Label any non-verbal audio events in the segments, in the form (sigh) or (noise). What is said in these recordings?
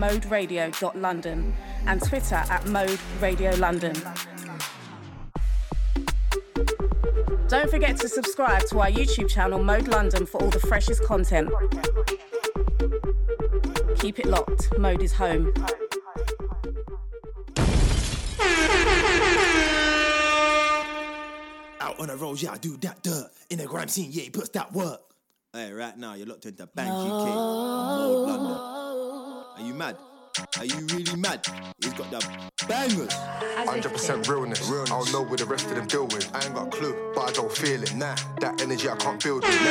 moderadio.london and Twitter at Mode Radio London. Don't forget to subscribe to our YouTube channel Mode London for all the freshest content. Keep it locked, Mode is home. Out on the road, yeah, I do that dirt. In the grime scene, yeah, he puts that work. Hey, right now, you're locked into Bang GK, Mode London. Are you mad? Are you really mad? He's got the bangers. 100% realness. realness. I don't know what the rest of them deal with. I ain't got a clue, but I don't feel it. Nah, that energy I can't build it. Nah.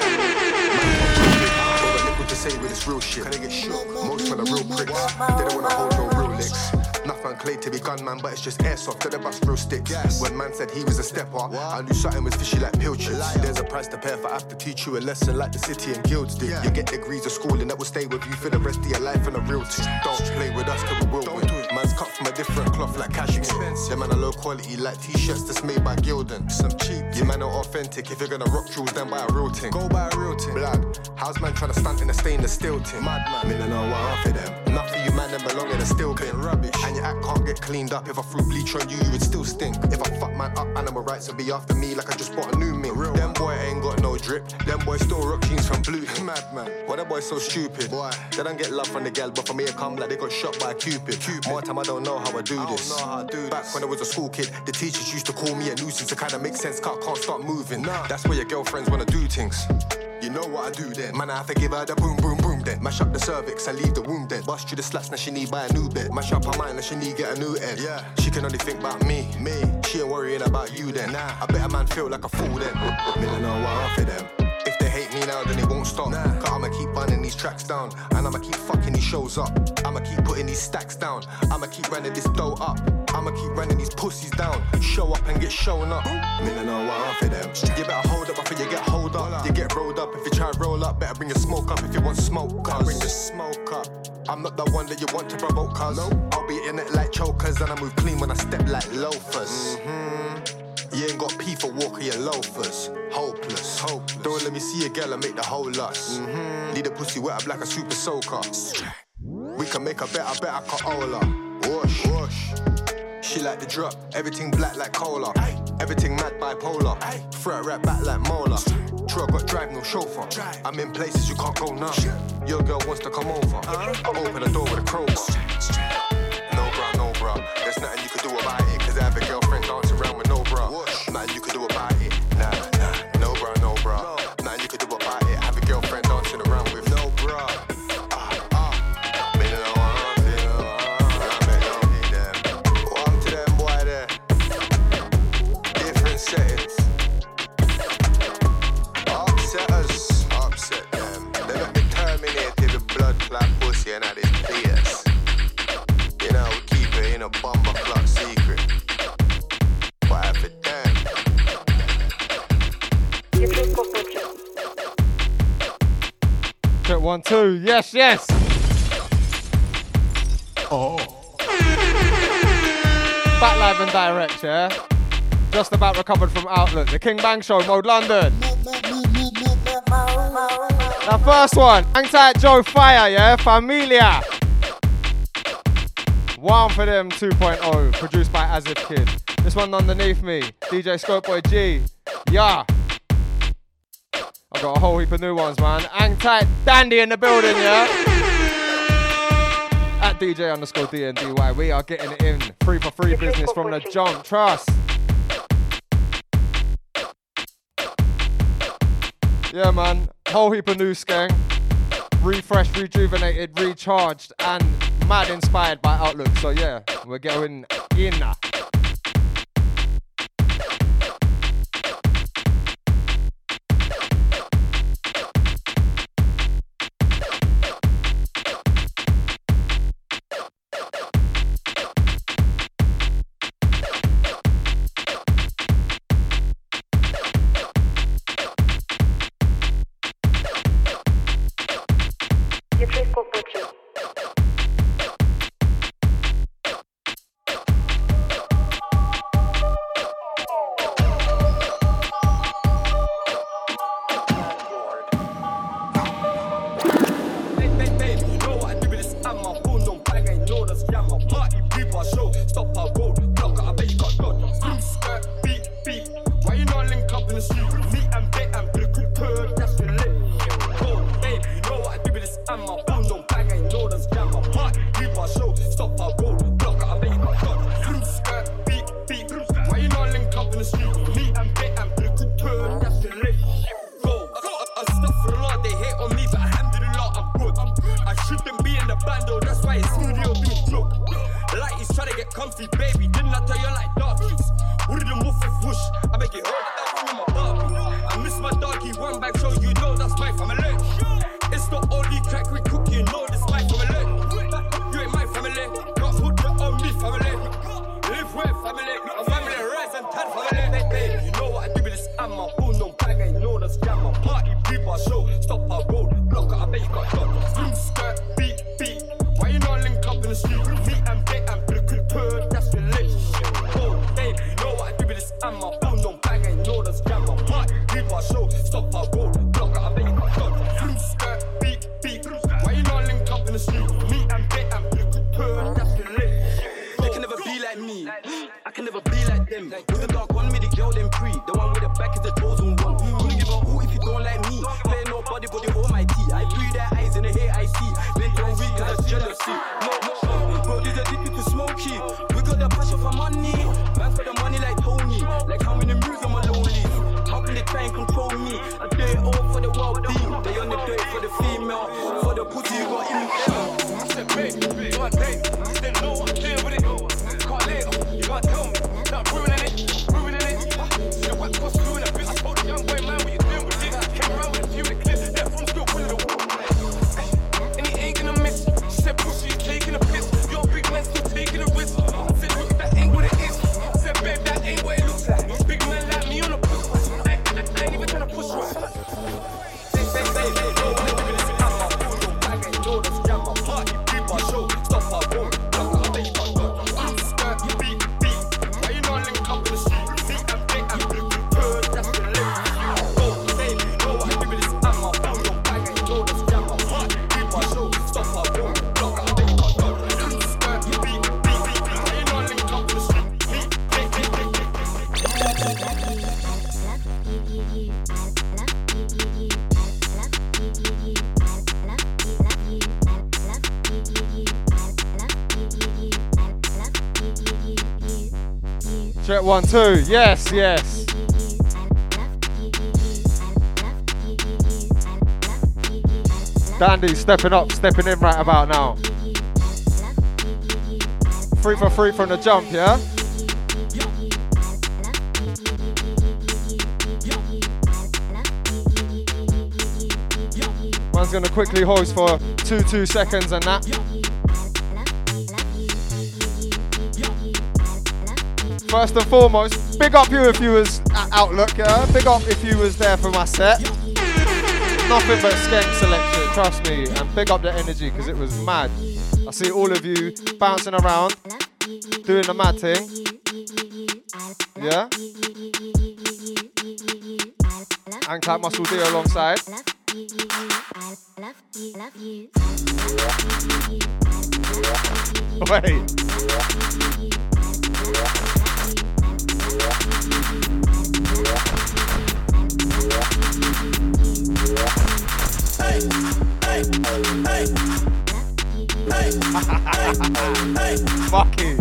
Man, liquid to say with this real shit. Can they get shook? Most men are real pricks. They don't wanna hold no real licks. Nothing clay to be gunman, but it's just airsoft. To the bust real sticks. Yes. When man said he was a stepper, what? I knew something was fishy like pilchards. There's a price to pay if I have to teach you a lesson like the city and guilds did. Yeah. You get degrees of schooling that will stay with you for the rest of your life and a real thing. Don't play with us cause we will win. Man's cut from a different cloth like cashmere. Them man are low quality like t-shirts that's made by Gildan. Some cheap. You man are authentic. If you're gonna rock jewels, then buy a real thing. Go buy a real thing. Blood. How's man trying to stunt in a stainless steel thing? Mad man. Don't know what half of them. Enough of you man them belong in a steel bin. Rubbish. And your act can't get cleaned up. If I threw bleach on you, you would still stink. If I fuck man up, animal rights would be after me like I just bought a new mink. Real them boy ain't got no drip. Them boys still rock jeans from blue. Mad man. Why that boy so stupid? Boy. They don't get love from the gal, but for me it come like they got shot by a cupid. Cupid. More time I don't know how I do this. I do Back this. when I was a school kid, the teachers used to call me a nuisance to kind of make sense. Cut can't start moving. Nah. That's where your girlfriends wanna do things. You know what I do then? Man, I have to give her the boom, boom, boom then. Mash up the cervix and leave the womb dead. Bust through the slats, now she need buy a new bed. Mash up her mind, now she need get a new head. Yeah. She can only think about me, me. She ain't worrying about you then. Nah. I bet a man feel like a fool then. Me don't know what of them. If they hate me now, then it won't stop. Nah. Running these tracks down. And I'ma keep fucking these shows up. I'ma keep putting these stacks down. I'ma keep running this dough up. I'ma keep running these pussies down. Show up and get shown up. Don't know what half of them. You better hold up before you get hold up. You get rolled up if you try to roll up. Better bring your smoke up if you want smoke. Cause bring the smoke up. I'm not the one that you want to provoke, cuz I'll be in it like chokers and I move clean when I step like loafers. Mm-hmm. You ain't got P for walker, you loafers. Hopeless. Hopeless. Don't let me see a girl and make the whole lust. Mm-hmm. Lead a pussy wet up like a super soaker. We can make a better, better Corolla. Whoosh. Whoosh. She like the drop, everything black like cola. Everything mad bipolar. Throw it right back like molar. Truck got drive, no chauffeur. I'm in places you can't go now. Your girl wants to come over. Open the door with a crowbar. No bra, no bra. There's nothing one, two. Yes, yes. Oh. Back live and direct, yeah? Just about recovered from Outlook. The King Bang Show, Mode London. Now, first one. Hang tight, Joe Fire, yeah? Familia. One for them 2.0, produced by As If Kid. This one underneath me, DJ Scope Boy G. Yeah. I got a whole heap of new ones, man. Hang tight, Dandy in the building, yeah? At DJ underscore DNDY, we are getting it in. Free for free business from the jump. Trust. Yeah, man. Whole heap of new skeng. Refreshed, rejuvenated, recharged, and mad inspired by Outlook. So, yeah, we're going in. One, two. Yes, yes. Dandy stepping up, stepping in right about now. Three for three from the jump, yeah? Man's gonna quickly hoist for two, two seconds and that. First and foremost, big up you if you was at Outlook, yeah? Big up if you was there for my set. Nothing but skank selection, trust me. And big up the energy, because it was mad. I see all of you bouncing around, doing the mad thing. Yeah? And Clap Muscle D alongside. Wait. Fuck it.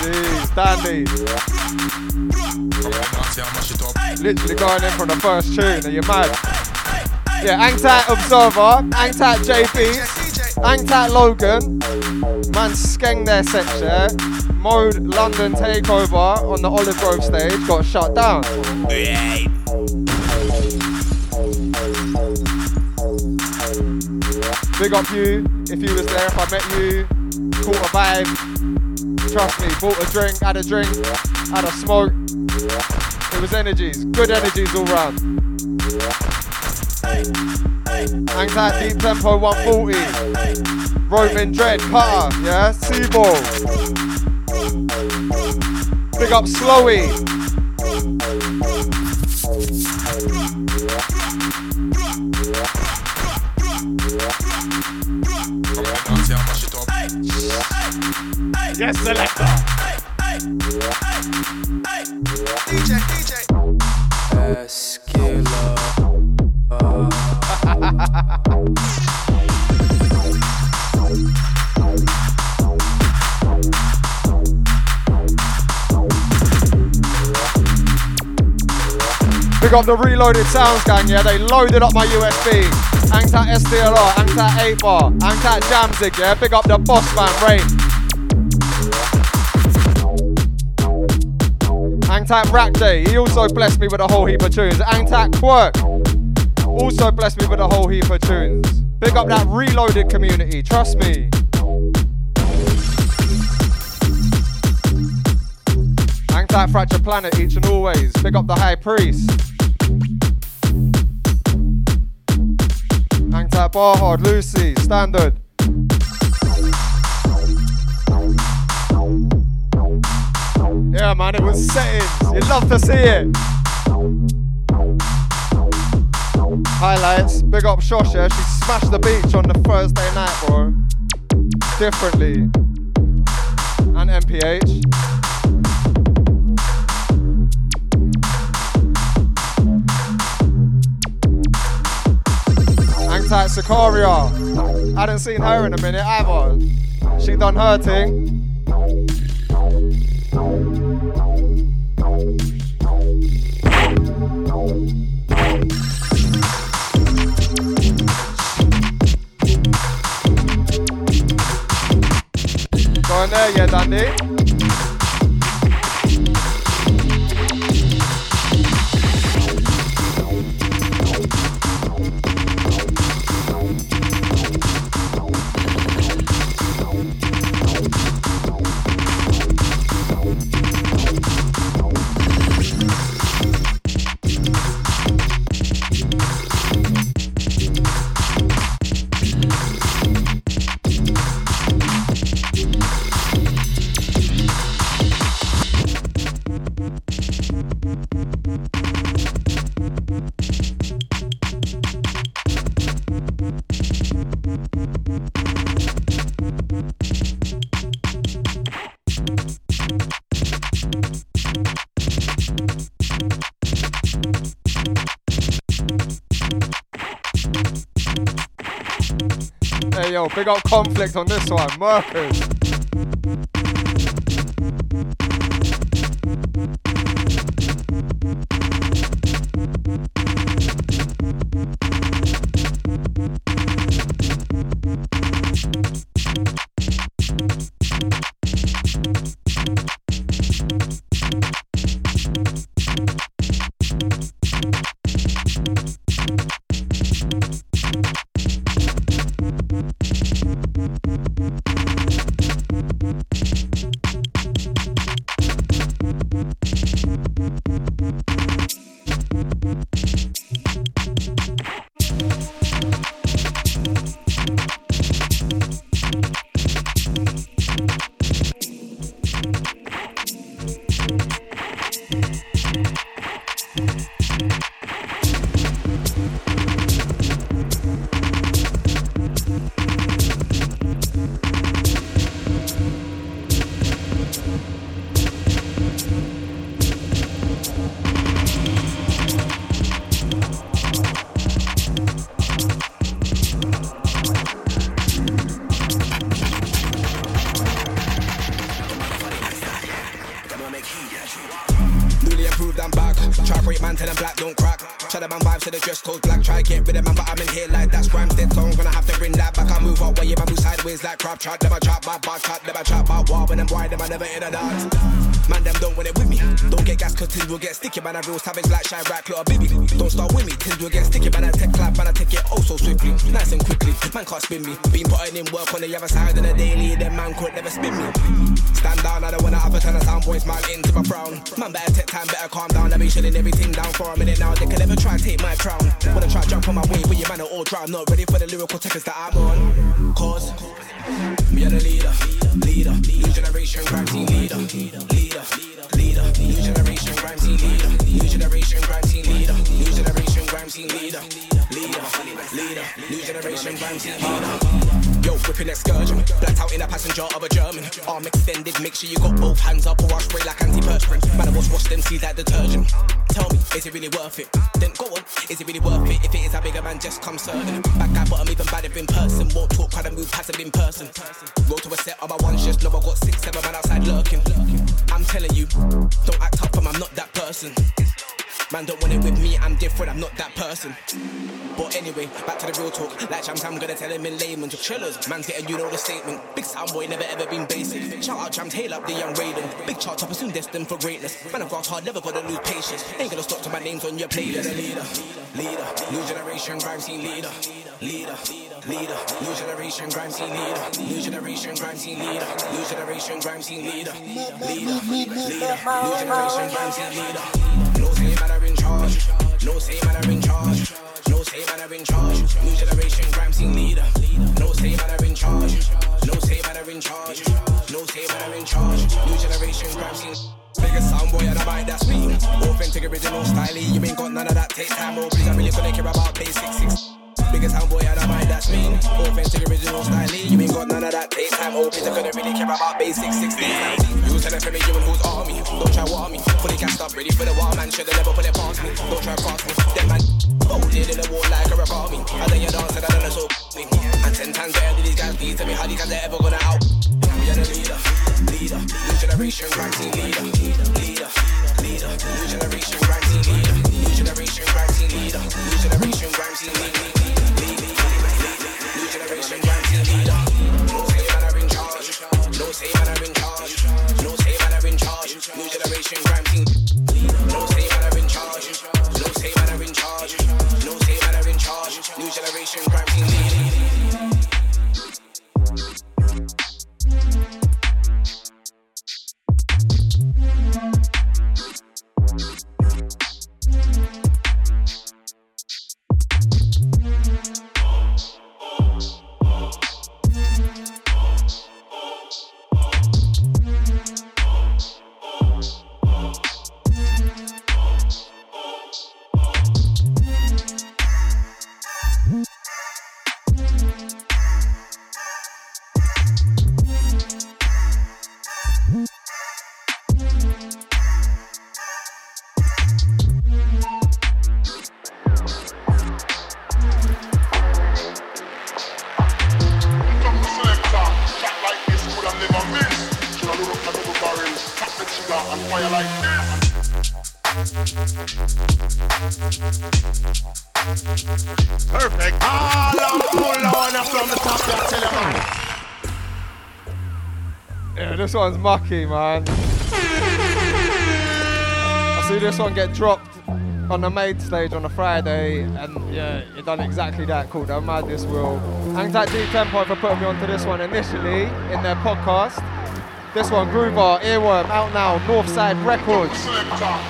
Jeez, Dandy. Literally going in from the first tune, are you mad? Yeah, Angtat Observer, Angtat JP. Hang tight, Logan. Man, skeng their section. share. Mode London takeover on the Olive Grove stage got shut down. Big up you if you was there, if I met you, caught a vibe. Trust me, bought a drink, had a drink, had a smoke. It was energies, good energies all round. Hey. Anxiety Deep Tempo 140. Roman Dread, Power, yeah? Seaball. Big up Slowy. Yes, selector. DJ, DJ. Uh, Big up the Reloaded Sounds gang, yeah, they loaded up my USB. Angst at SDLR, angst at bar, angst Jamzig, yeah. Big up the boss man, Rain. Angst at Rack Day, he also blessed me with a whole heap of tunes. Angst at Quirk, also blessed me with a whole heap of tunes. Big up that Reloaded community, trust me. Angtat Fracture Planet each and always. Big up the High Priest. Angtat Barhard, Lucy, Standard. Yeah, man, it was settings. You'd love to see it. Highlights. Big up Shosha. She smashed the beach on the Thursday night, bro. Differently. And MPH. Sicaria. I hadn't seen her in a minute either. She done her thing. There, yeah, big up conflict on this one, Merkers. Sticky. Man, I real savage like shy, right, clot, baby. Don't start with me, things will get sticky. Man, I take clap, man, I take it oh so swiftly. Nice and quickly. Man can't spin me. Been putting in work on the other side of the daily. Them man could never spin me. Stand down, I don't wanna have a turn of sound boys, man, into my frown. Man, better take time, better calm down. I be shutting everything down for a minute now. They can never try and take my crown. Wanna try jump on my way, but your man are all drown. Not ready for the lyrical techniques that I'm on. Cause me are the leader, generation crime that. Yo, whipping blacked out in a passenger of a German. Arm extended, make sure you got both hands up or I'll spray like antiperspirant. Man, I was wash them seas like detergent. Tell me, is it really worth it? Then go on, is it really worth it? If it is a bigger man, just come certain. Back guy, but I'm even bad if in person. Won't talk, kinda move passive in person. Roll to a set of my ones, just know I got six, seven man outside lurking. I'm telling you, don't act up, I'm not that person. Man don't want it with me, I'm different, I'm not that person. But anyway, back to the real talk. Like Champs, I'm gonna tell him in layman's. Chillers, man's getting you know the statement. Big sound boy, never ever been basic. Shout out Champs, hail up the young Raiden. Big chart topper, soon destined for greatness. Man, I've got hard, never gonna lose patience. Ain't gonna stop till my name's on your playlist. Leader, leader, new generation, grime scene leader. Leader, leader, new generation, grime scene leader. New generation, grime scene leader. New generation, grime scene leader. Leader, leader, new generation, grime scene leader. Charge. No say man are in charge. No say man are in charge. New generation crime scene leader. No say man are in charge. No say man are in charge. No say man are in charge. New generation crime scene. Biggest sound boy on the mic, that's me. Authentic, original, styly. You ain't got none of that. Take time, oh please. I really couldn't care about basics. Biggest sound boy on the mic, that's me. Authentic, original, styly. You ain't got none of that. Take time, oh please. I couldn't really care about. Six days. You was telling for me, you and who's army. Don't try war me. Fully gassed up, ready for the war, man. Should've never put it past me. Don't try cross me. Them man. Folded in the wall like a origami. I then you dance and I done it so me. And ten times better than these guys be. Tell me how these guys are ever gonna out. We are the leader, leader, new generation grime team leader, leader, leader, new generation grime team leader, new generation grime team leader, new generation grime team leader, no man in charge, no man in charge, new generation grime team. No man in charge, no man in charge, no man in charge, new generation grime Mucky, man. I see this one get dropped on the main stage on a Friday, and yeah, it done exactly that. Called the Madness Will. Hang tight, Deep Tempo for putting me onto this one initially in their podcast. This one, Groover, Earworm, out now, Northside Records.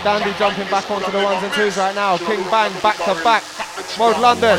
Dandy jumping back onto the ones and twos right now. King Bang back to back. Mode London.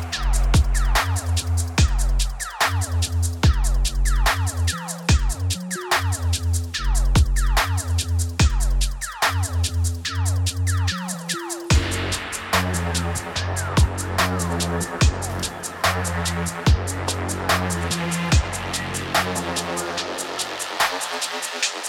Different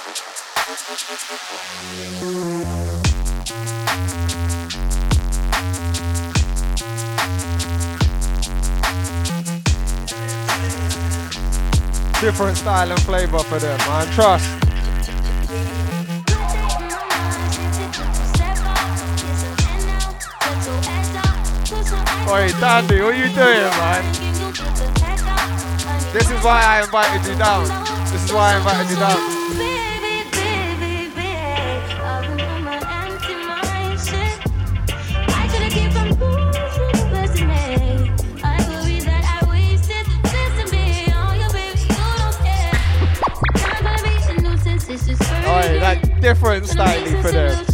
style and flavor for them, man. Trust. Oi, Dandy, what are you doing, man? This is why I invited you down. This is why I invited you down. Different style for them.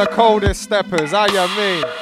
The coldest steppers. How you mean?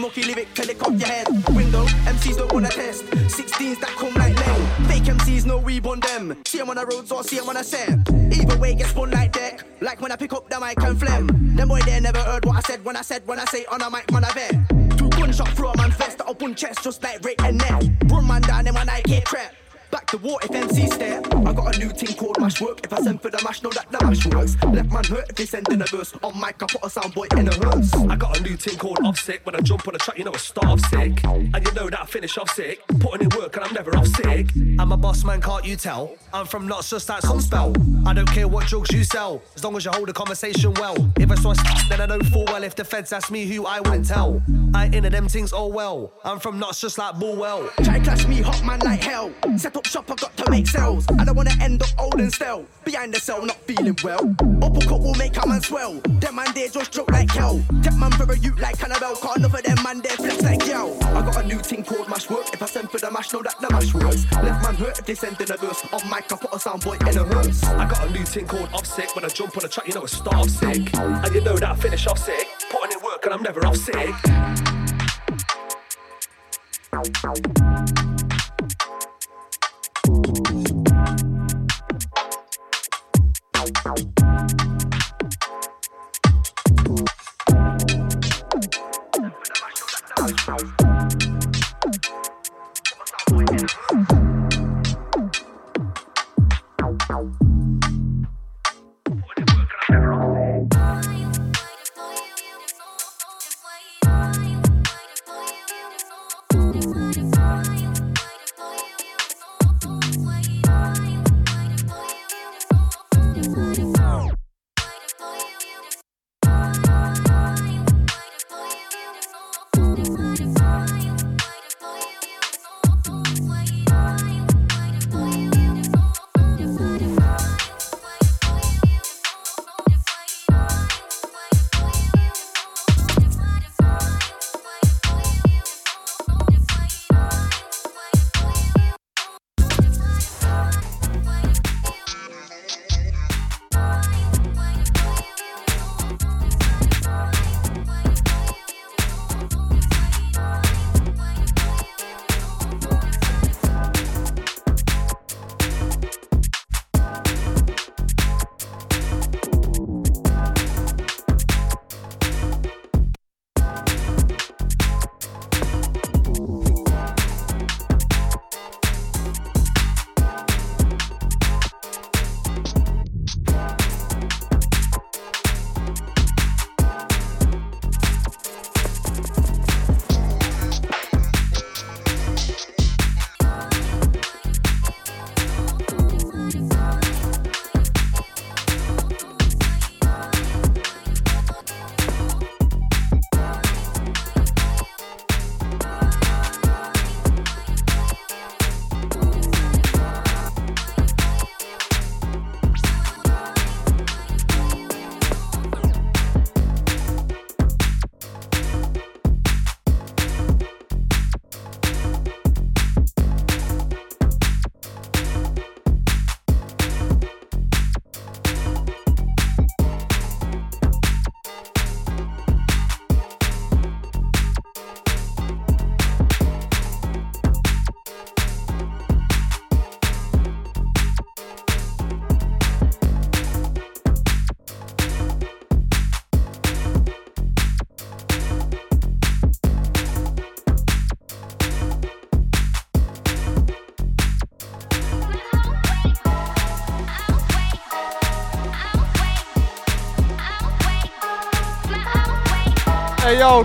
Mucky lyric, click off your head. Window, MCs don't wanna test. 16s that come like lame. Fake MCs, no we on them. See them on the roads or see them on a set. Either way, get spun like deck. Like when I pick up the mic and phlegm. Them boy, they never heard what I said when I said, when I say on a mic, man, I bet. Two gunshot through a man vest, up on chest, just like Rick and Ned. Run man down in my get crap. Back to war if MC stare. I a new team called mash work. If I send for the mash, know that the mash works. Left man hurt if they send in a verse. On mic, I put a sound boy in a hearse. I got a new team called off sick. When I jump on the track, you know I start off sick. And you know that I finish off sick. Putting in work and I'm never off sick. I'm a boss man, can't you tell? I'm from not just that some spell. I don't care what drugs you sell, as long as you hold the conversation well. If it's one then I know full well if the feds ask me who I wouldn't tell. I into them things all well. I'm from not just like Bullwell. Try clash me, hot man like hell. Set up shop, I got to make sales. I don't wanna end end up old and stale. Behind the cell, not feeling well. Uppercut will make a man swell. Them man they just choke like hell. That man for a youth like Cannibal. Can't love them man they flex like yo. I got a new thing called mash work. If I send for the mash, know that the mash works. Left man hurt if they send in a verse. On mic, I put a sound boy in a hearse. I got a new thing called offset. When I jump on a track, you know I start off sick. And you know that I finish off sick. Putting in work and I'm never off sick. Thank you. Thank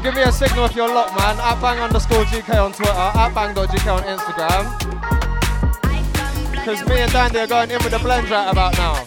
Give me a signal if you're locked, man. At bang underscore GK on Twitter, at bang.gk on Instagram. Because me and Dandy are going in with the blend right about now.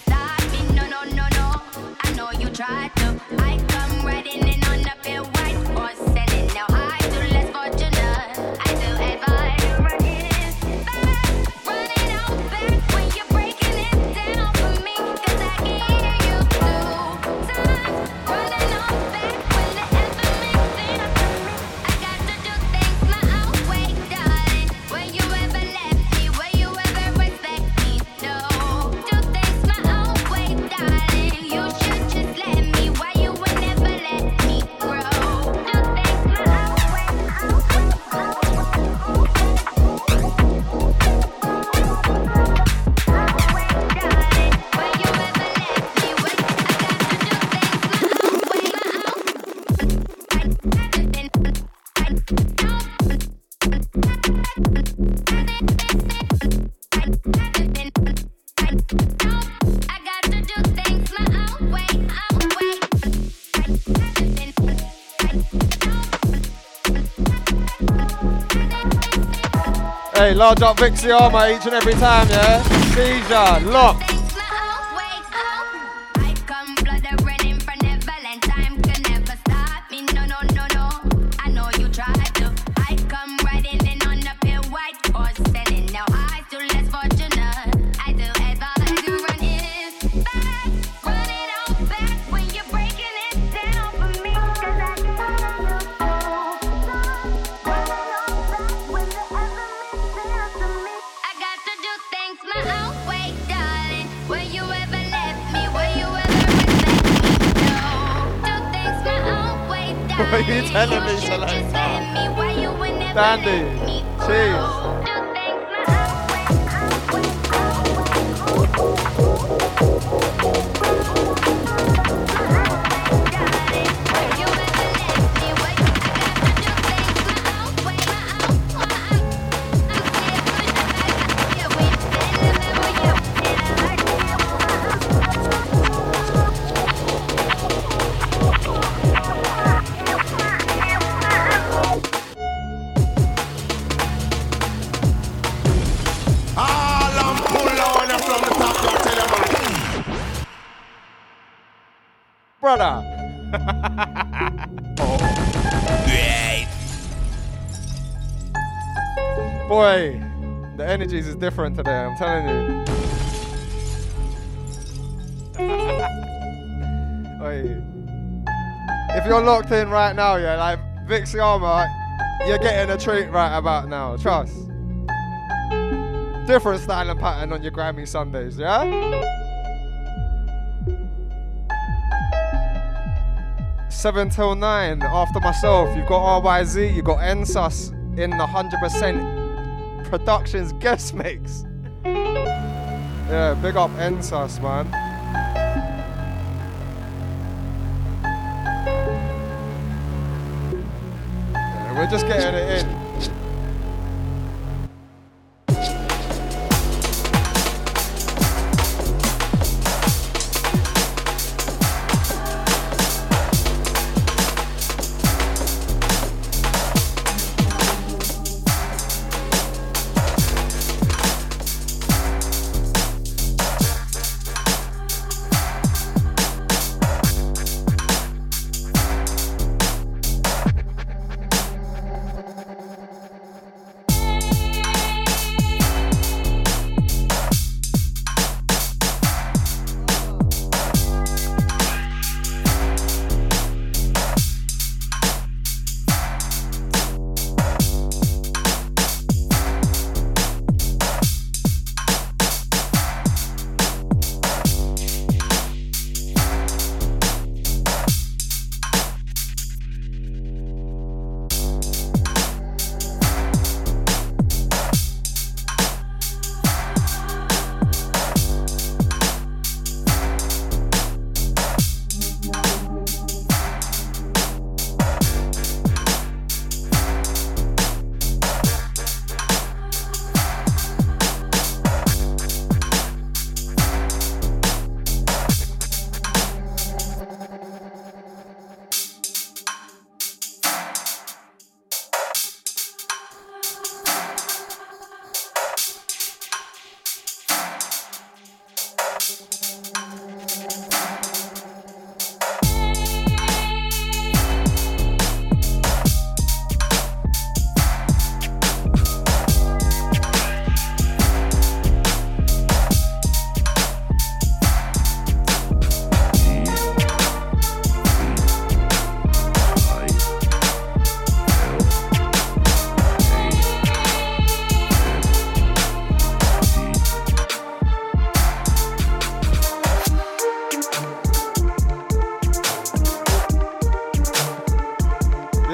Large up Vixiarma each and every time, yeah? Seizure, lock. different today, I'm telling you. (laughs) Wait. If you're locked in right now, yeah, like Vixie Armor, you're getting a treat right about now, trust. Different style and pattern on your Grammy Sundays, yeah? Seven till nine after myself. You've got RYZ, you've got NSUS in the hundred percent Productions guest mix. Yeah, big up Ensa's man. Yeah, we're just getting it in.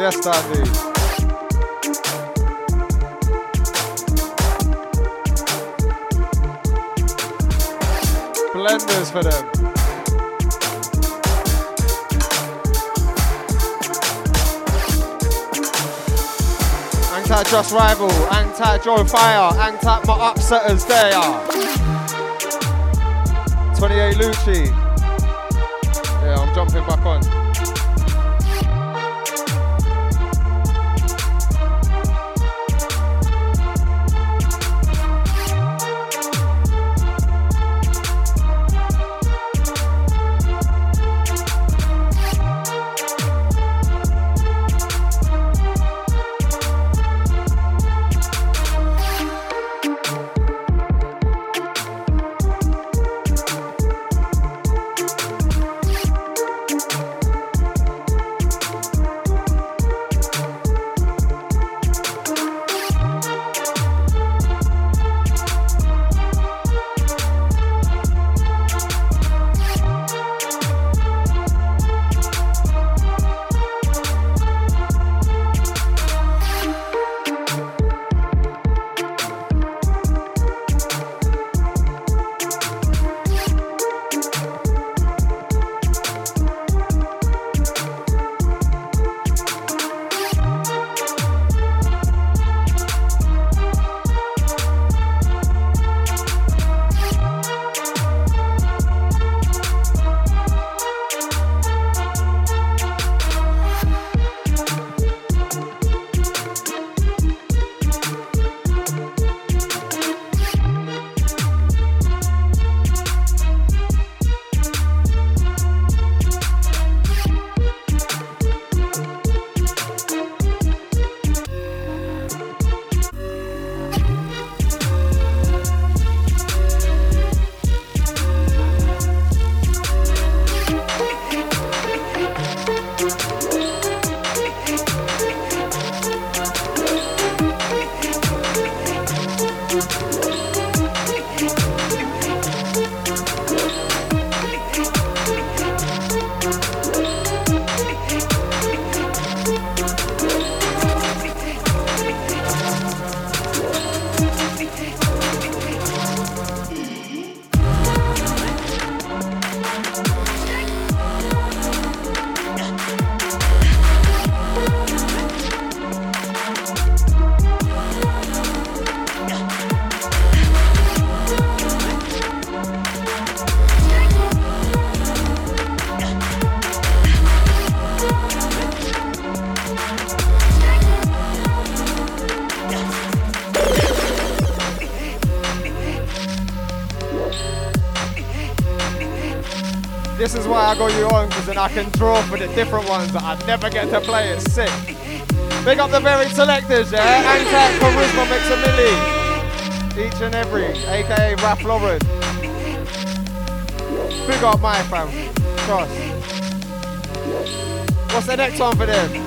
desta. Blenders for them. Anti-trust rival, anti-draw fire, anti my upsetters, they are. 28 Lucci. Yeah, I'm jumping back on. I can draw for the different ones that I never get to play. It's sick. Big up the very selectors, yeah? Antac, Charisma, Millie. Each and every, aka Raph Lauren. Big up my fam. Cross. What's the next one for them?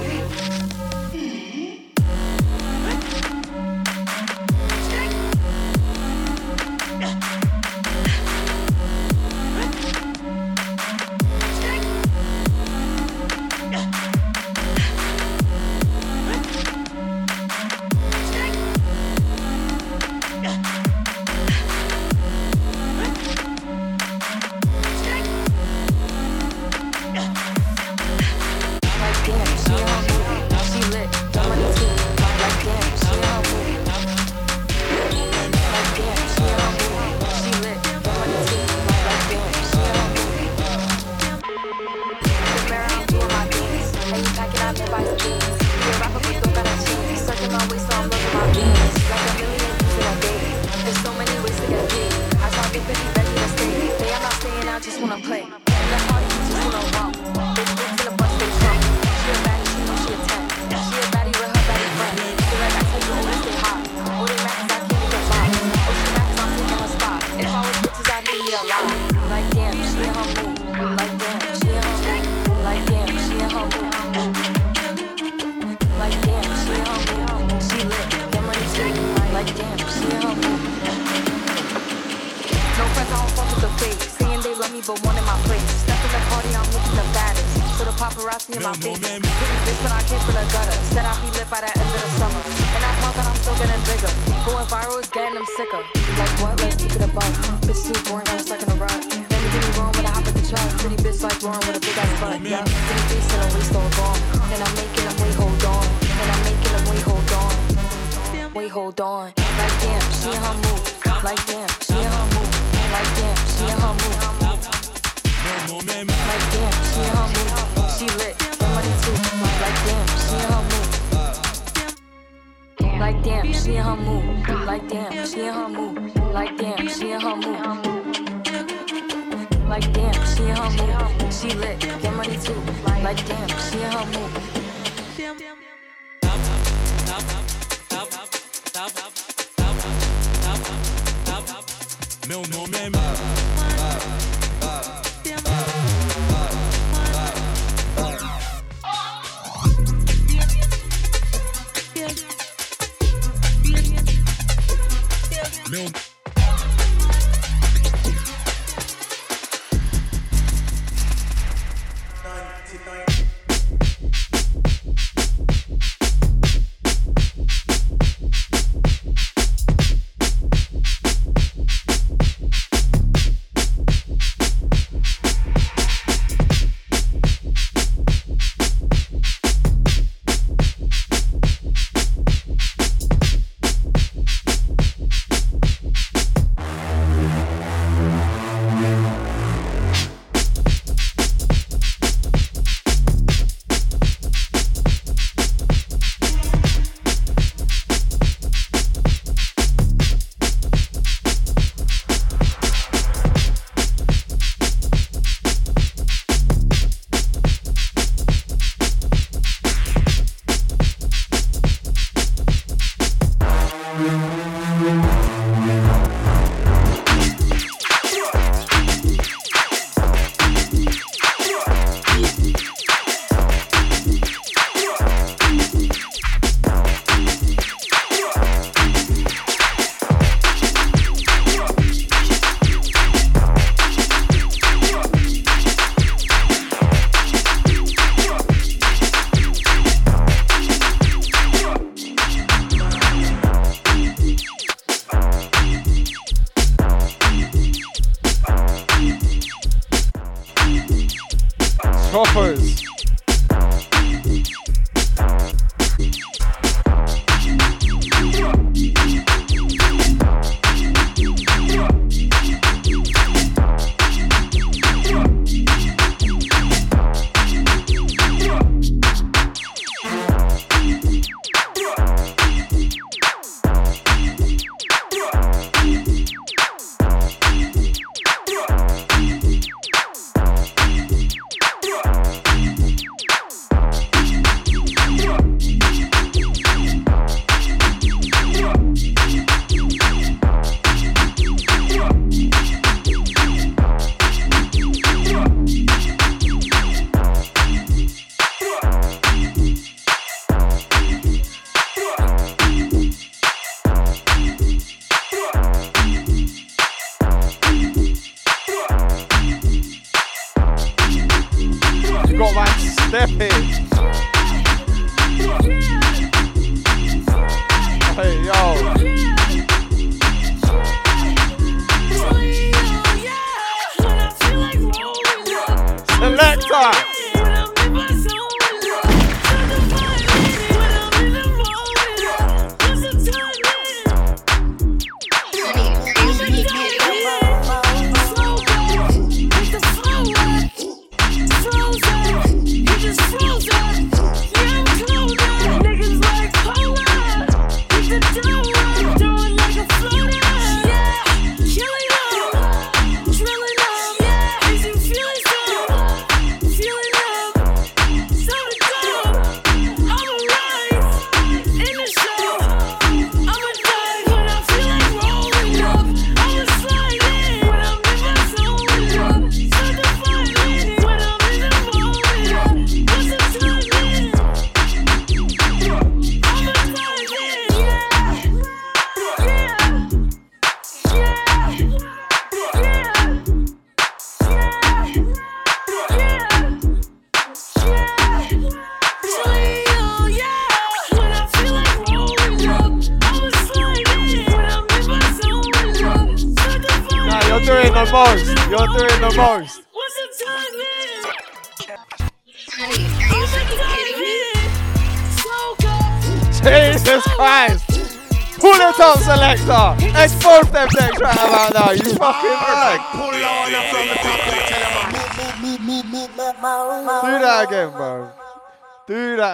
Bitch too boring, I'm stuck in a rut. Me wrong when I hop at the truck. Pretty bitch like Lauren with a big ass butt. Yeah, pretty face and a waist all gone. And I'm making them wait, hold on. And I'm making them wait, hold on. Wait, hold on. Like damn, she in her move. Like damn, she in her move. Like damn, she in her move. Like damn, she in her move. She lit, money too. Like damn, Like damn, she in her move. Like damn, she in her move. Like damn, she in her move. Like damn, she in her move. She lit, the money too. Like damn, she in her move. Meu nome é Meu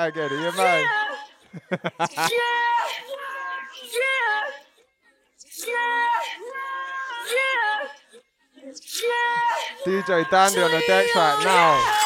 Do that again, are you mad? DJ Dandy on the decks right now.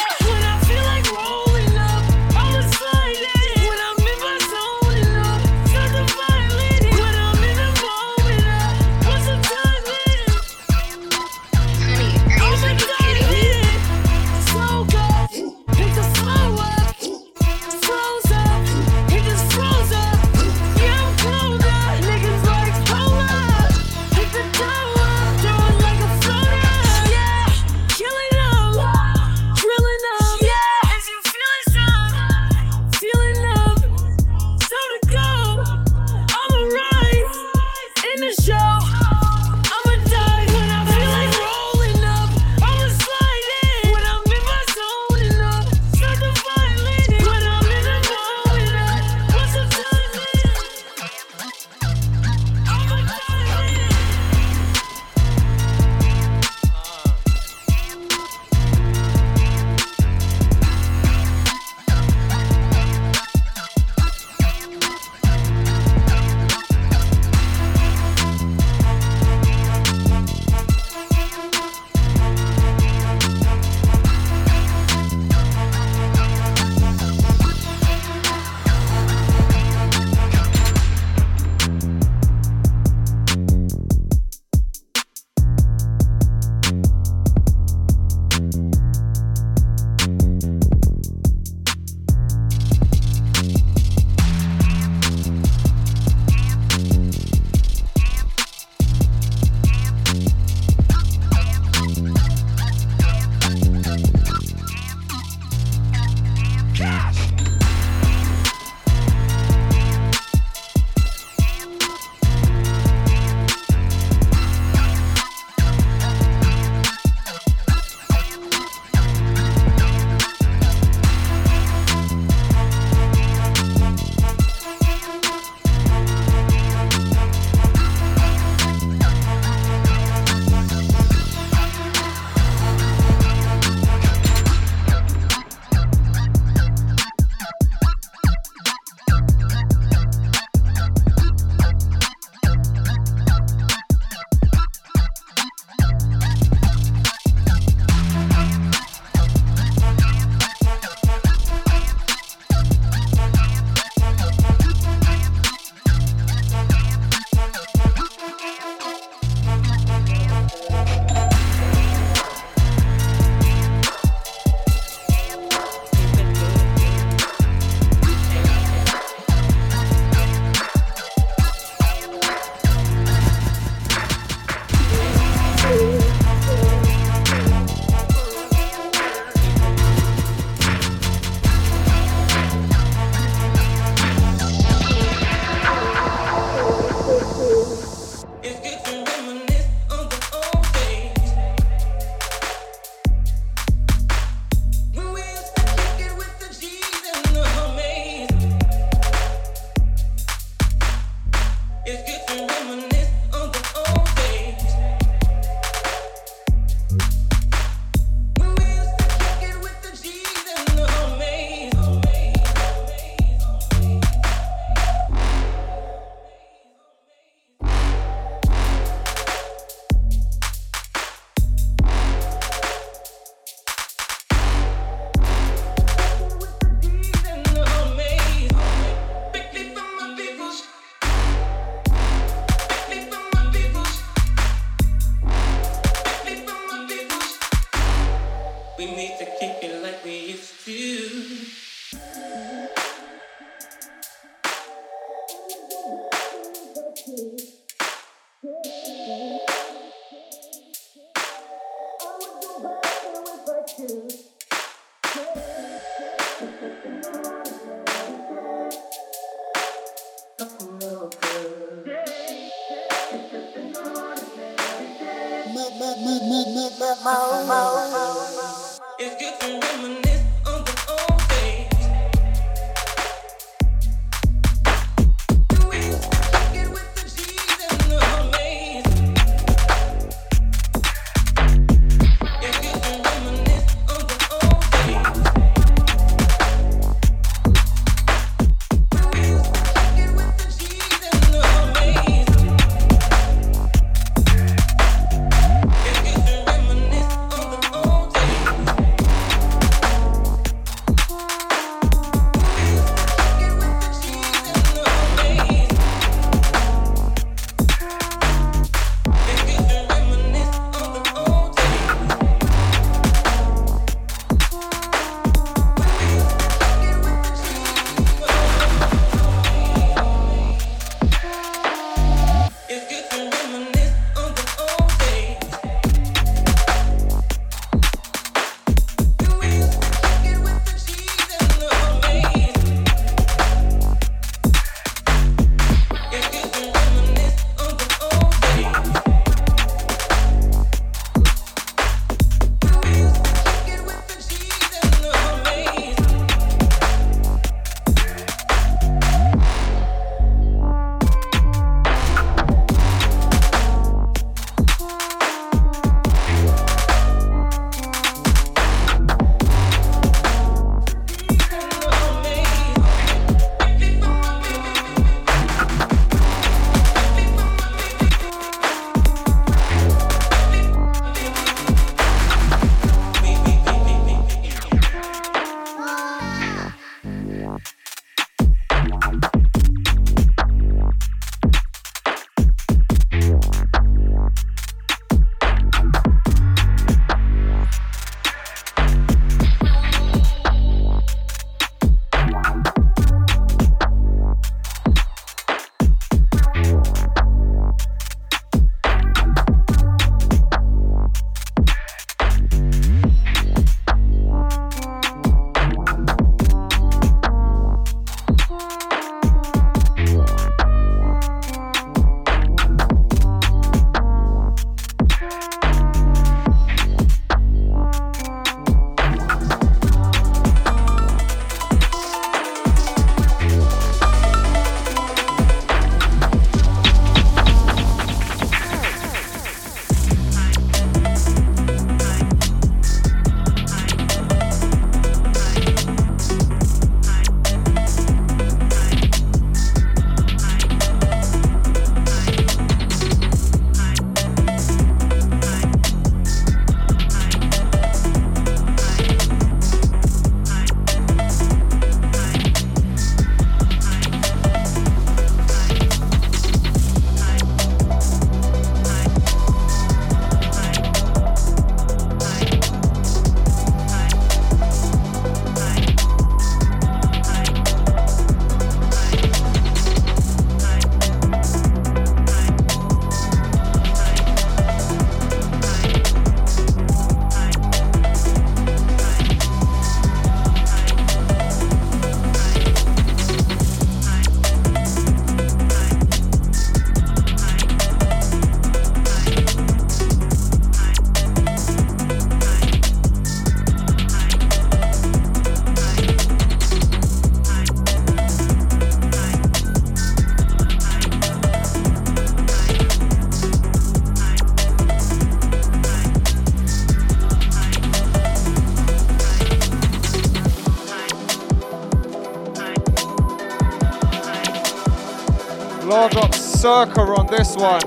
this one.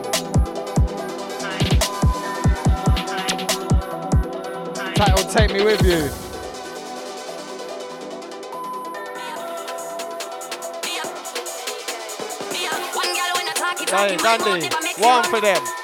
Title Take Me With You. Hey, Dandy, one for them.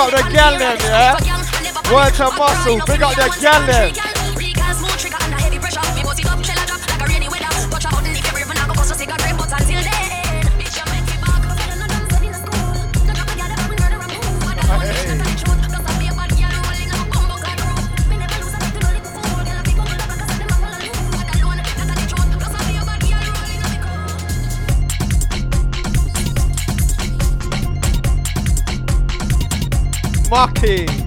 Up the gal yeah? Word to muscle, big up the gal. Mucky.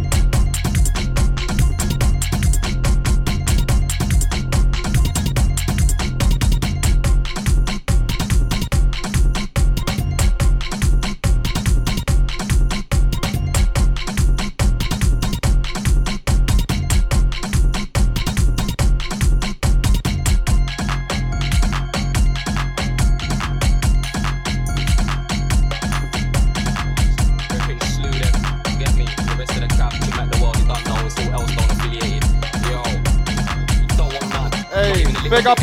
I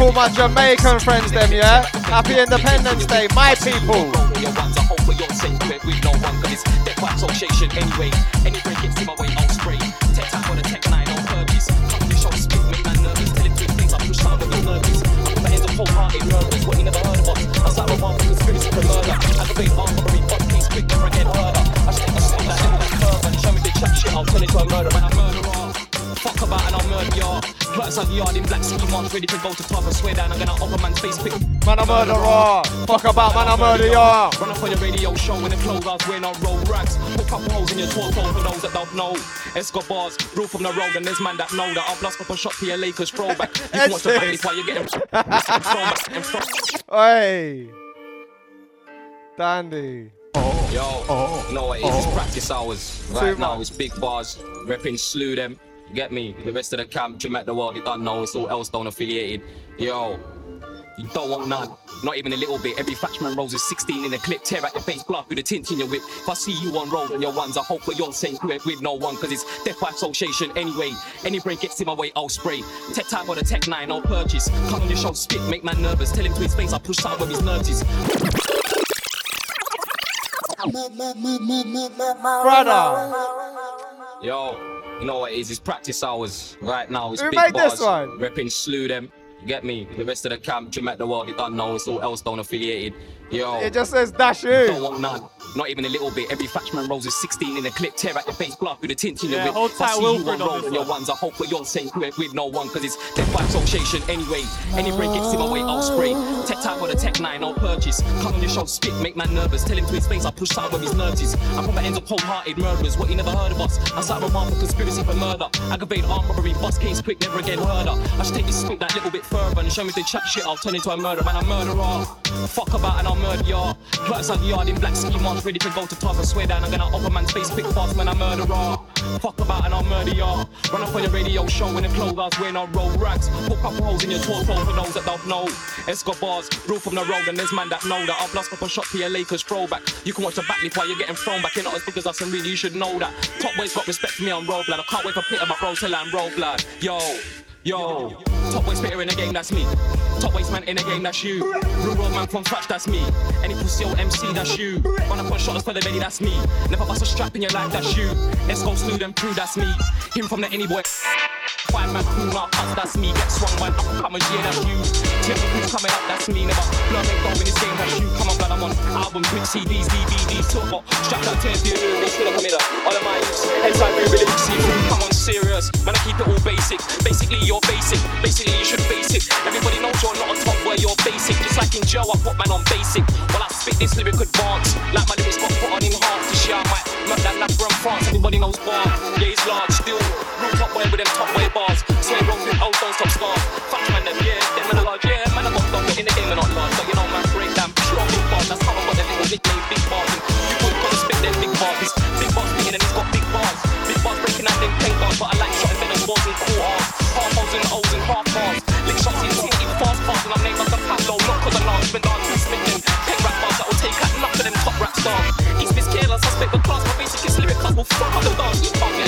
gonna up wholehearted murders, what you never heard of us. I start with one conspiracy for murder. Aggravate arm fuck case, quick, never again murder. I should take a step like that curve and show me the chat shit, I'll turn it to a murder, man, murderer. Fuck about and I'll murder ya. On the yard in black ski months, ready to go to top and swear down. I'm gonna open man's face quick. Man, a murderer. Fuck about, man, a murder ya. Run up on your radio show in the clothes I was wearing on road rags. Put couple holes in your torso for those that don't know. Escobars, rule from the road, and there's man that know that I've lost up a shot to your Lakers throwback. You can watch the back while you're getting (laughs) throwback and throw. Hey. Dandy. Yo, you know what it is? It's practice hours. Right Too now, much. it's big bars. Repping, slew them. Get me? The rest of the camp, you met the world, you don't know. It's all else don't affiliated. Yo, you don't want none. Not even a little bit. Every Fatchman rolls is 16 in a clip. Tear at your face, blood through the tint in your whip. If I see you on road and your ones, I hope for your sake with, with no one, cause it's death by association anyway. Any break gets in my way, I'll spray. Tech time or the tech nine, I'll purchase. Come on your show, spit, make man nervous. Tell him to his face, I push out with his nerves. is. Brother. Yo, you know what it is? It's practice hours. Right now, it's Who big made bars. this one? Repping, slew them. You get me? The rest of the camp, you met the world, you don't know. It's all else don't affiliated. Yo. It just says dash you. Don't want none. Not even a little bit. Every Fatchman rolls is 16 in a clip. Tear at the face, blood through the tint in your Yeah, whip. hold I tight, see you Wilfred, on on road this and your ones, I hope for your sake with, with no one, cause it's death by association anyway. Any break gets in my way, I'll spray. Tech time for the tech nine, I'll purchase. Come on your show, spit, make man nervous. Tell him to his face, I push out where his nerves is. I'm from the ends of wholehearted murderers. What you never heard of us? I start a for conspiracy for murder. Aggravated armed robbery, bust case quick, never again heard of. I should take this spit that little bit further and show me the chat shit. I'll turn into a murderer, man, I'm murderer. Fuck about and I'll murder ya. Flirts on the yard in black ski marks, ready to go to and swear down. I'm gonna open man's face quick fast when I murderer. Fuck about and I'll murder ya. Run up on your radio show in the clothes I wearing on road rags. Put couple holes in your torso for those that don't know. Escobars, rule from the road and there's man that know that I've lost up a shot to your Lakers throwback. You can watch the back while you're getting thrown back. You're not as big as us and really you should know that. Top boys got respect for me on road blood. I can't wait for of my bros till I'm road blood. Yo. Yo, top waist spitter in the game, that's me. Top waist man in the game, that's you. Rural man from scratch, that's me. Any pussy old MC, that's you. Up on shotters for the belly, that's me. Never bust a strap in your life, that's you. Let's go slew them crew, that's me. Him from the any boy. Five man crew, not us, that's me. Get swung by up and comers, yeah, that's you. Crew coming up, that's me. Never blood ain't go in this game, that's you. Come on, blood, I'm on albums, with CDs, DVDs, about strapped out tears, the they still come in All of my heads like we really see. Come on, serious. Man, I keep it all basic. Basically, you're basic. Basically, you should face it. Everybody knows you're not a top where you're basic. Just like in Joe, I put man on basic. While I spit this lyric advance, like my lyrics got put on in half. This year I might murk that lap from France. Everybody knows bar. Yeah, he's large, still. Top boy with them top way bars. say wrong with old, don't stop scars. Fuck man, them, yeah, them man large, yeah. Man, I'm got done, but in the game, I'm not large. So you know, man, break down, bitch, you big bars. That's how I got them little nickname, big bars. And you won't gonna spit them big bars. big bars thinking and it's got big bars. Big bars breaking out them pain bars, but I like shot instead of balls and quarters. Half holes and O's and half bars. Lick shots in the city, fast bars, and I'm named after Pablo, not cause I'm large, been dark, who's smitten. Pick rap bars that'll take out enough of them top rap stars. East Miss Killer, suspect the class, my basic is lyric, class will fuck up the dance.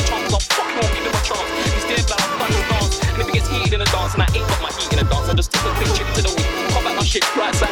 I just took a picture to the week. Come back my shit, right side.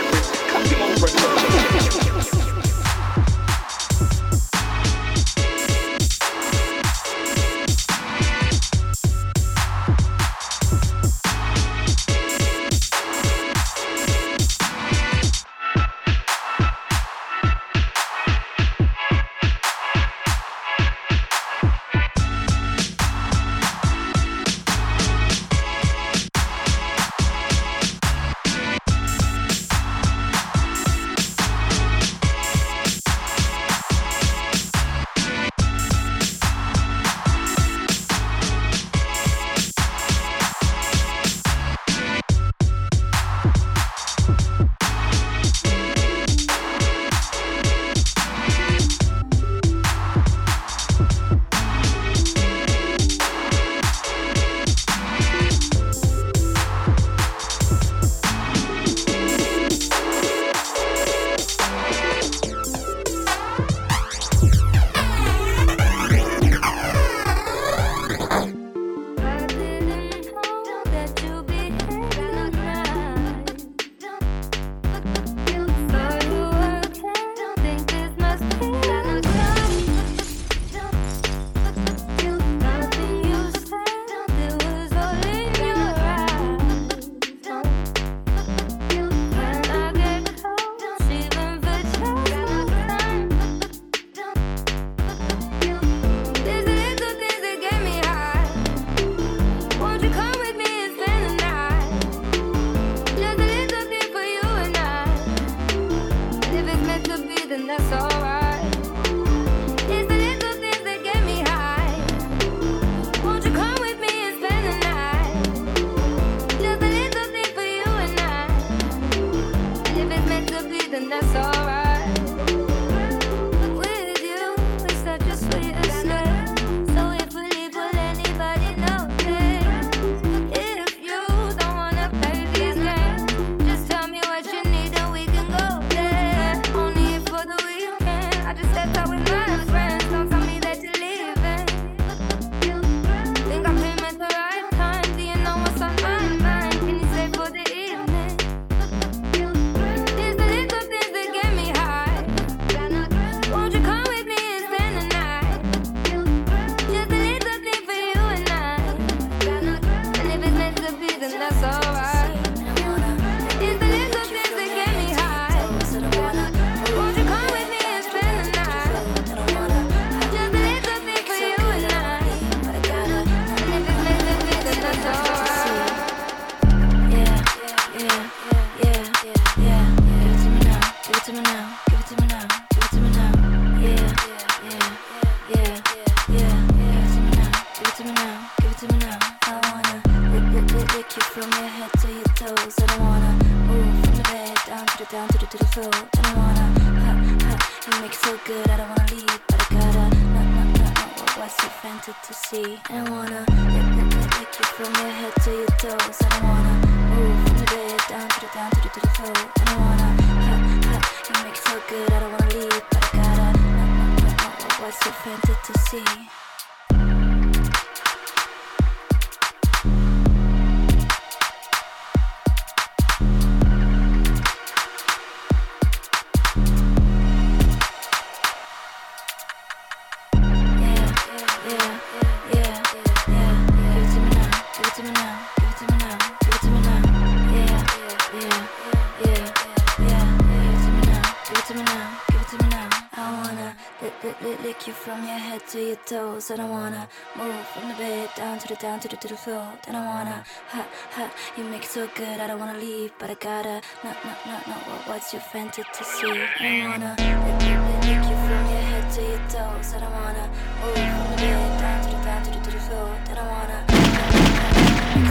to the down to the to the floor. Then I wanna ha ha. You make it so good, I don't wanna leave, but I gotta. No no no no. What, what's your fantasy? I wanna lick, lick, lick you from your head to your toes. I don't wanna move from the bed down to the down to the to the floor. Then I wanna.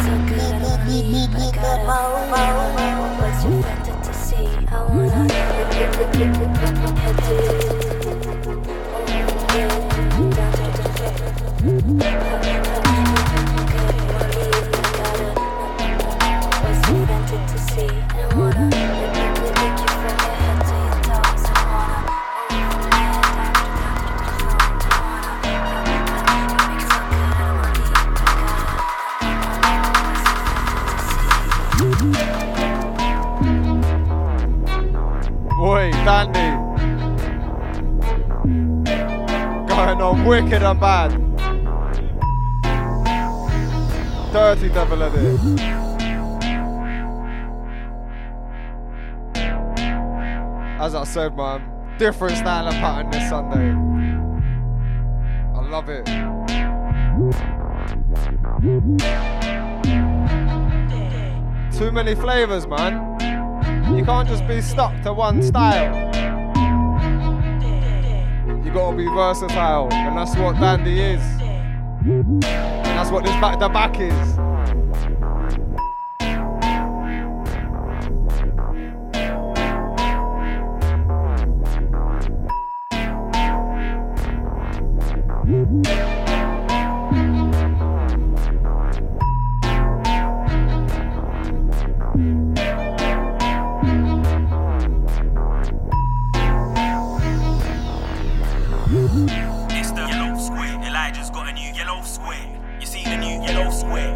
So good, I don't wanna leave, but I gotta. What, what's your fantasy? I wanna lick, you from your head to your toes. Down to the to the floor. Oi, Dandy. Going on wicked and bad. Dirty devil of it. As I said, man, different style of pattern this Sunday. I love it. Too many flavors, man. You can't just be stuck to one style. You gotta be versatile, and that's what Dandy is. And that's what this back to back is.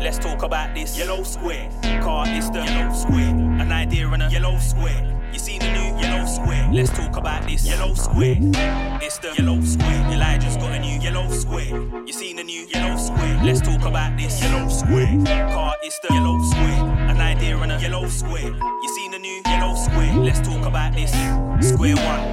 Let's talk about this yellow square. Car is the yellow square. An idea and a yellow square. Square. Let's talk about this yellow square. It's the yellow square. Elijah's got a new yellow square. You seen the new yellow square. Let's talk about this yellow square. Car is the yellow square. An idea and a yellow square. You seen the new yellow square. Let's talk about this. Square one.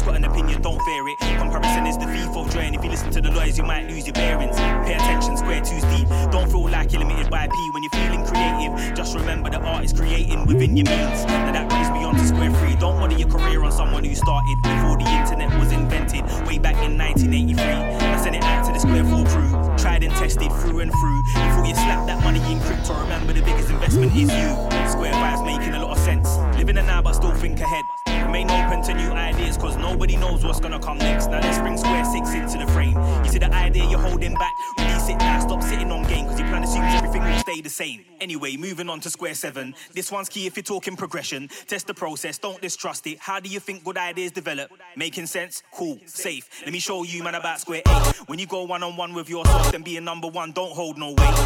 Everyone's got an opinion. Don't fear it. Comparison is the thief of joy. And if you listen to the lawyers, you might lose your bearings. Pay attention. Square two's deep. Don't feel like you're limited by P when you're feeling creative. Just remember the art is creating within your means. Now that brings me on to square three. Don't model your career on someone who started before the internet was invented, way back in 1983. I sent it out to the square four crew, tried and tested through and through. Before you slap that money in crypto, remember the biggest investment is you. Square vibes making a lot of sense. Living the now, but still think ahead. Remain open to new ideas, cause nobody knows what's gonna come next. Now let's bring Square 6 into the frame. You see the idea you're holding back? Release it now, stop sitting on game, cause you plan assumes everything will stay the same. Anyway, moving on to Square 7. This one's key if you're talking progression. Test the process, don't distrust it. How do you think good ideas develop? Making sense? Cool, safe. Let me show you, man, about Square 8. When you go one on one with yourself, then being number one, don't hold no weight.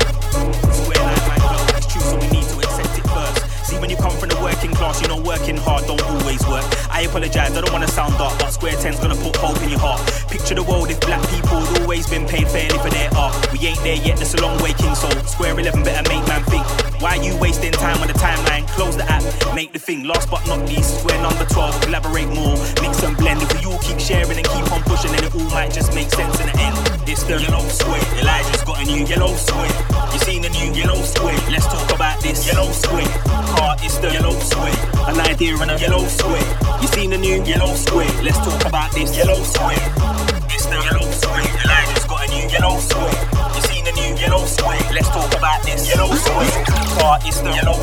Square go. It's true, so we need to accept it first. See, when you come from the working class, you know working hard don't always work. I apologize, I don't wanna sound dark, but Square 10's gonna put hope in your heart. Picture the world if black people always been paid fairly for their art. We ain't there yet, that's a long way, King. So Square 11 better make man think. Why you wasting time on the timeline? Close the app, make the thing. Last but not least, Square number 12, collaborate more, mix and blend. If we all keep sharing and keep on pushing, then it all might just make sense in the end. It's the yellow square. Elijah's got a new yellow square. You seen the new yellow square? Let's talk about this yellow square. Car is the yellow square. An idea and a yellow square. You seen the new yellow square? Let's talk about this yellow square. It's the yellow square. Elijah's got a new yellow square. Yellow? Let's talk about this yellow square. Car is the yellow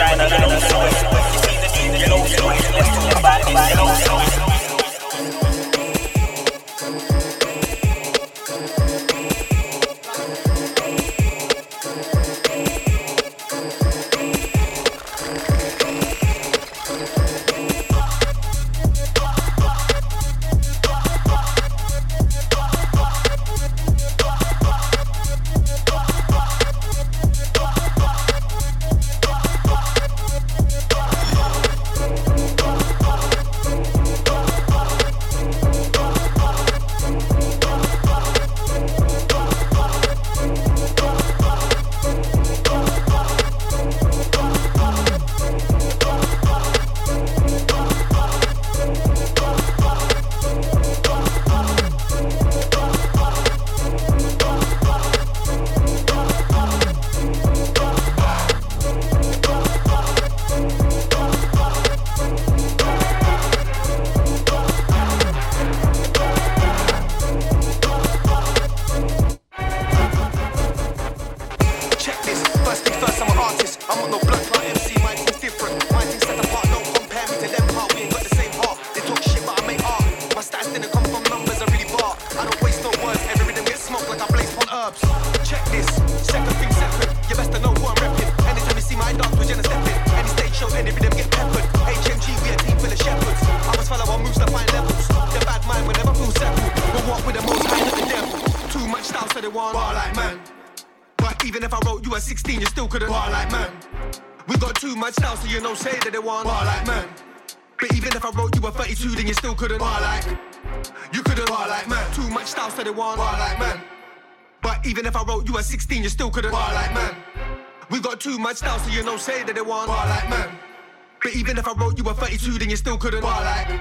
and a yellow. You seen the yellow? Let's talk about this yellow. Still couldn't bar like. You couldn't bar like man. Too much style, so they want bar like man. But even if I wrote you a 16, you still couldn't bar like man. We got too much style, so you know, say that they want bar like man. But even if I wrote you a 32, then you still couldn't bar like.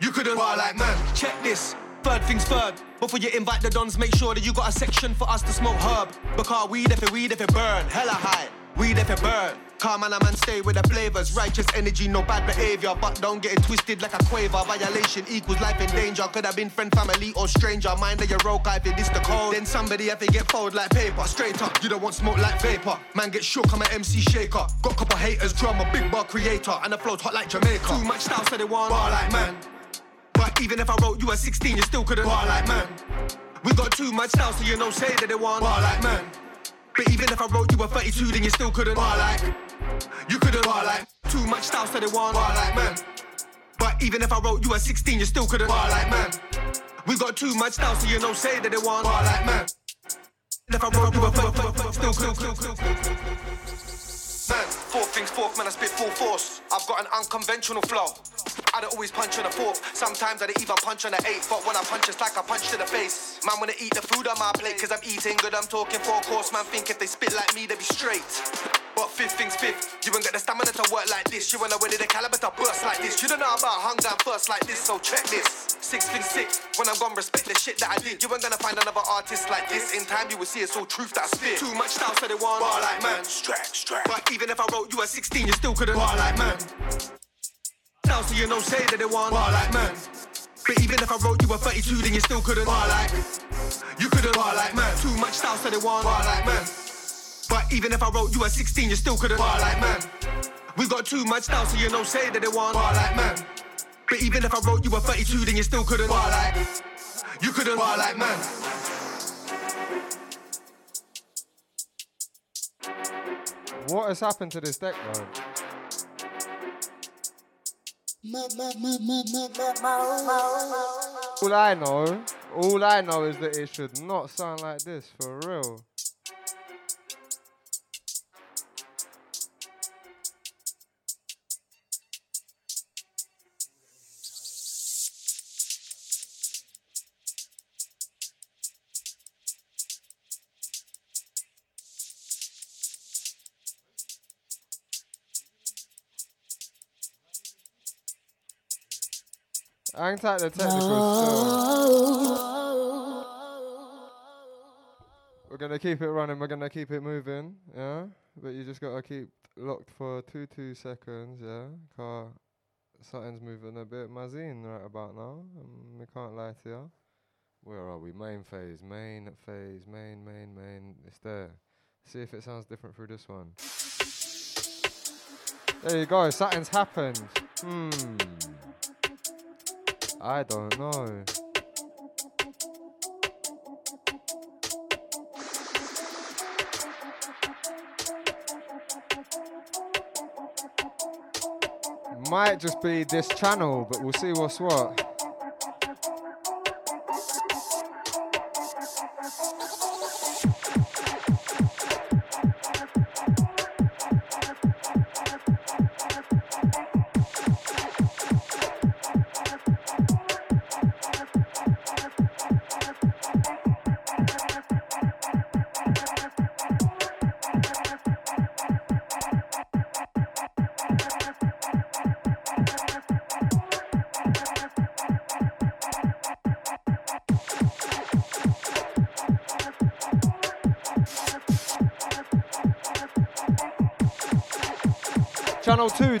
You couldn't bar like man. Check this. Third things third. Before you invite the dons, make sure that you got a section for us to smoke herb. Because weed if it weed if it burn, hella high. Weed if it burn. Calm and a man stay with the flavors. Righteous energy, no bad behavior. But don't get it twisted like a quaver. Violation equals life in danger. Could have been friend, family, or stranger. Mind that your rogue if it is the code. Then somebody have to get fold like paper. Straight up, you don't want smoke like vapor. Man get shook, I'm an MC shaker. Got couple haters, drummer, big bar creator. And the flow's hot like Jamaica. Too much style, so they want bar like man. But even if I wrote you at 16, you still couldn't bar like man. We got too much style, so you know, say that they want bar like man. But even if I wrote you a 32, then you still couldn't bar like. You couldn't bar like. Too much style, so they want bar like man. But even if I wrote you a 16, you still couldn't bar like man. We got too much style, so you know, say that they want bar like man. And if I wrote you a 32, still couldn't. Man, four things fourth, man, I spit full force. I've got an unconventional flow. I don't always punch on the fork. Sometimes I don't even punch on the eight. But when I punch, it's like a punch to the face. Man, wanna eat the food on my plate, cause I'm eating good. I'm talking four course. Man, think if they spit like me, they be straight. But fifth things fifth, you ain't got the stamina to work like this. You ain't know whether the caliber to burst like this. You don't know about hunger and thirst like this, so check this. Six things six, when I'm gone, respect the shit that I did. You ain't gonna find another artist like this. In time, you will see it's all truth that I spit. Too much style, so they want bar like man. Strap, strap. But even if I wrote you a 16, you still couldn't bar like man. Style, so you know, say that they want bar like man. But even if I wrote you a 32, then you still couldn't bar like. You couldn't bar like man. Too much style, so they want bar like man. But even if I wrote you a 16, you still couldn't bar like man. We got too much style, so you know, say that they want bar like man. But even if I wrote you a 32, then you still couldn't bar like. You couldn't bar like man. What has happened to this deck, bro? All I know, all I know is that it should not sound like this for real. The technical. We're gonna keep it running, we're gonna keep it moving, yeah? But you just gotta keep locked for two two seconds, yeah? Car something's moving a bit mazine right about now. Um, we can't lie to you. Where are we? Main phase, main phase, main, main, main. It's there. See if it sounds different through this one. There you go, something's happened. Hmm. I don't know. Might just be this channel, but we'll see what's what.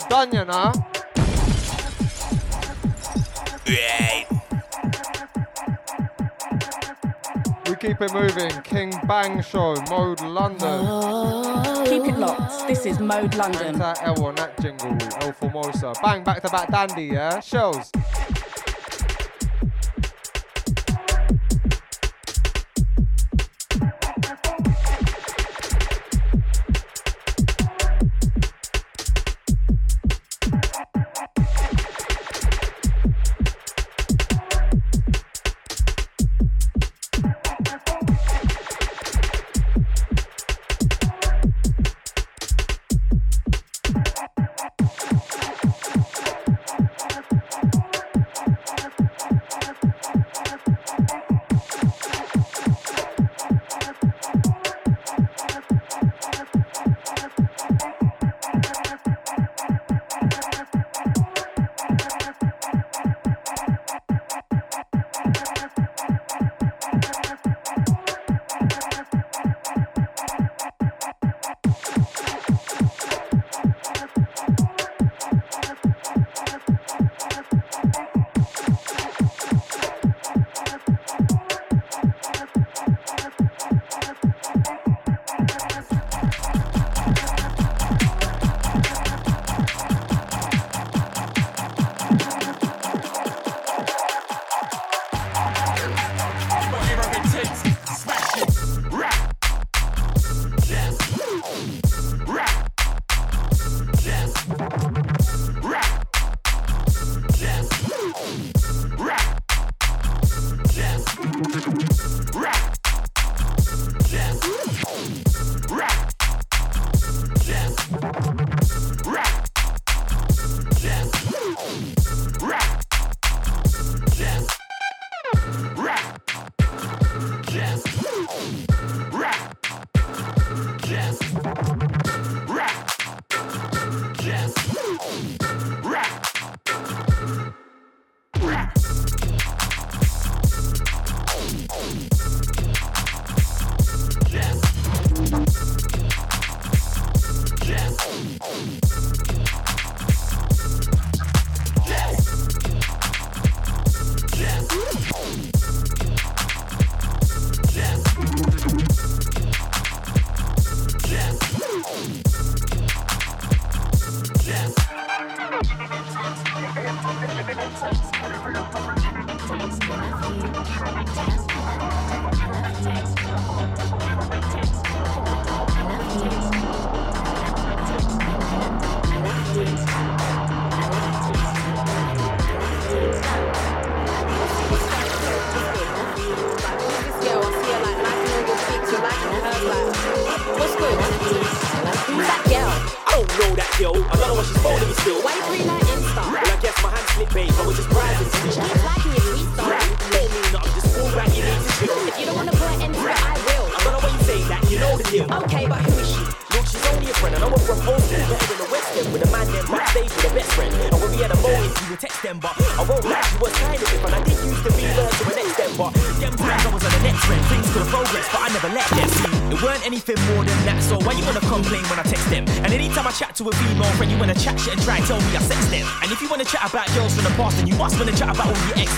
Channel 2 done ya now. We keep it moving. King Bang Show, Mode London. Keep it locked. This is Mode London. That L on that jingle, El Formosa. Bang back to back dandy, yeah? Shells.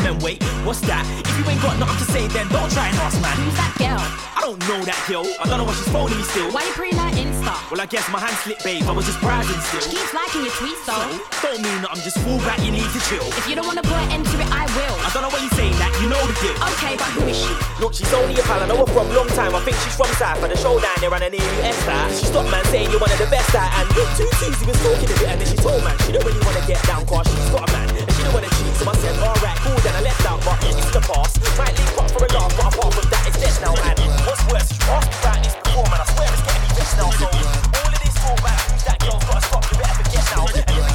About all. Wait, what's that? If you ain't got nothing to say, then don't try and ask, man. Who's that girl? I don't know that girl. I don't know why she's phoning me still. Why you putting that Insta? Well, I guess my hand slipped, babe. I was just browsing still. She keeps liking your tweets, though. Don't mean that I'm just full back, you need to chill. If you don't want to put an end to it, I will. I don't know why you're saying that, you know the deal. Okay, but who is she? Look, she's only a pal, I know her from a long time. I think she's from South, and the show down there and an EUS star. She stopped man saying you're one of the best out, and look, two Susie was talking a bit, and then she told man she don't really want to get down, cause she's got a man, want to cheat. So I said, alright, cool, then I left out, but it's the past. Might up for a laugh, but apart from that, it's dead now. What's worse, you man. I swear it's getting me now, all of that gotta you better forget now.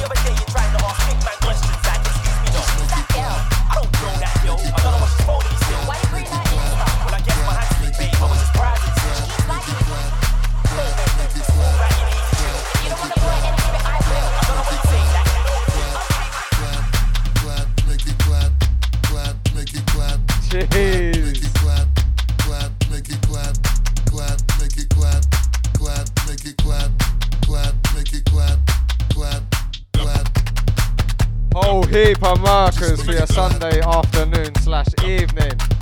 Heap markers for your Sunday afternoon slash evening.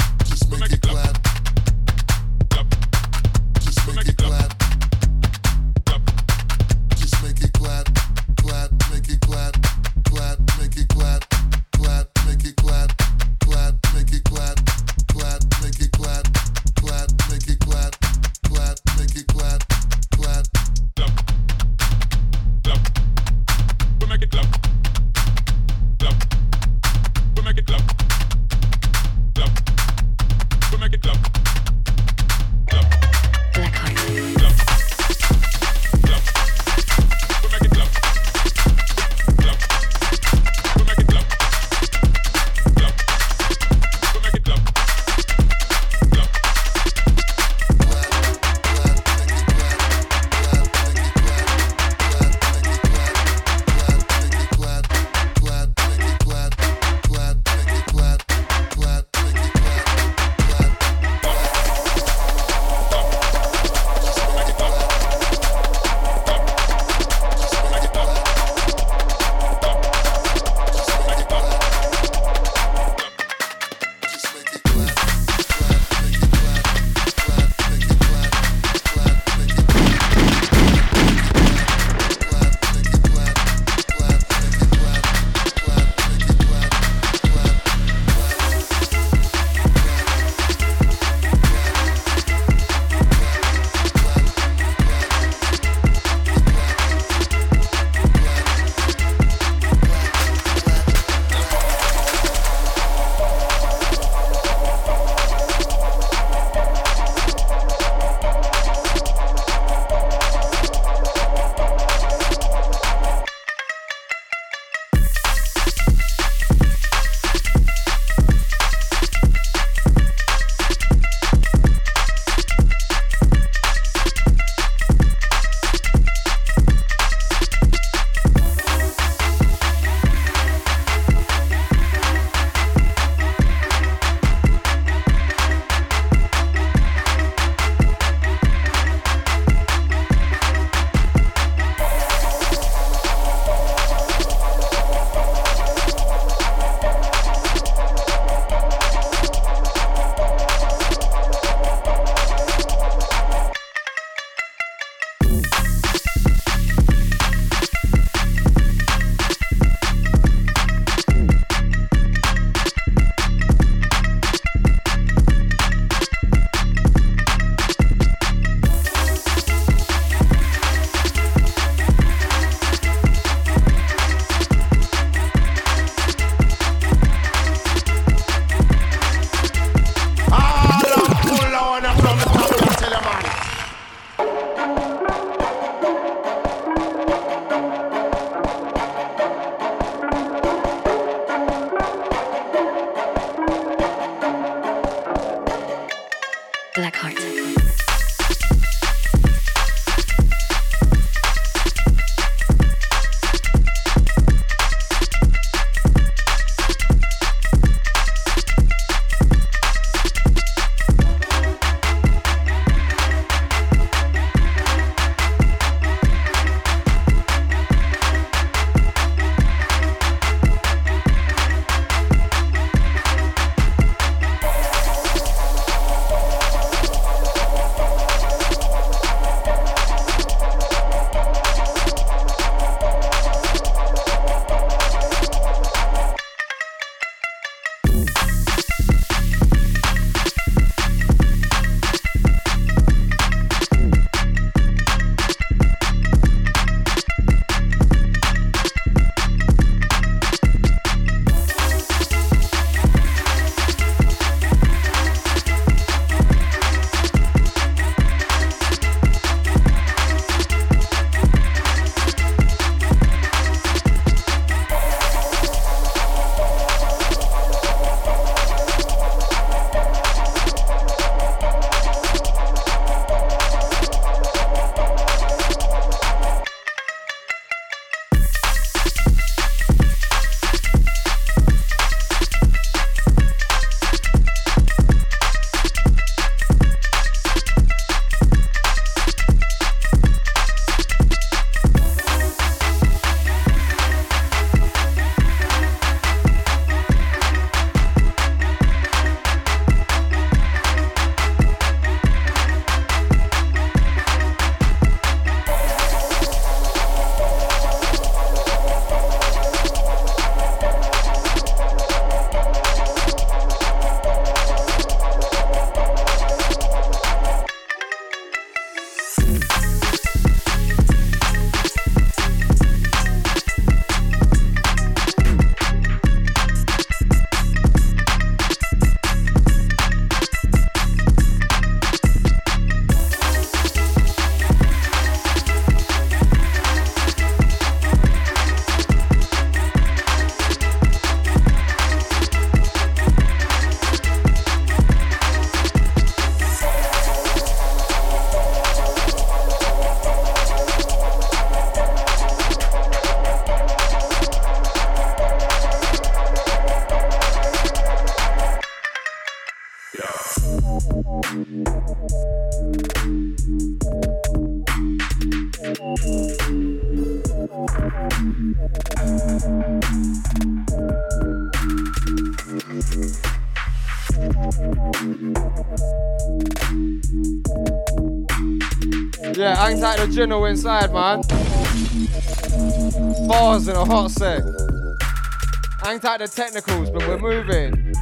original inside, man. Bars in a hot sec. Hang tight the technicals, but we're moving.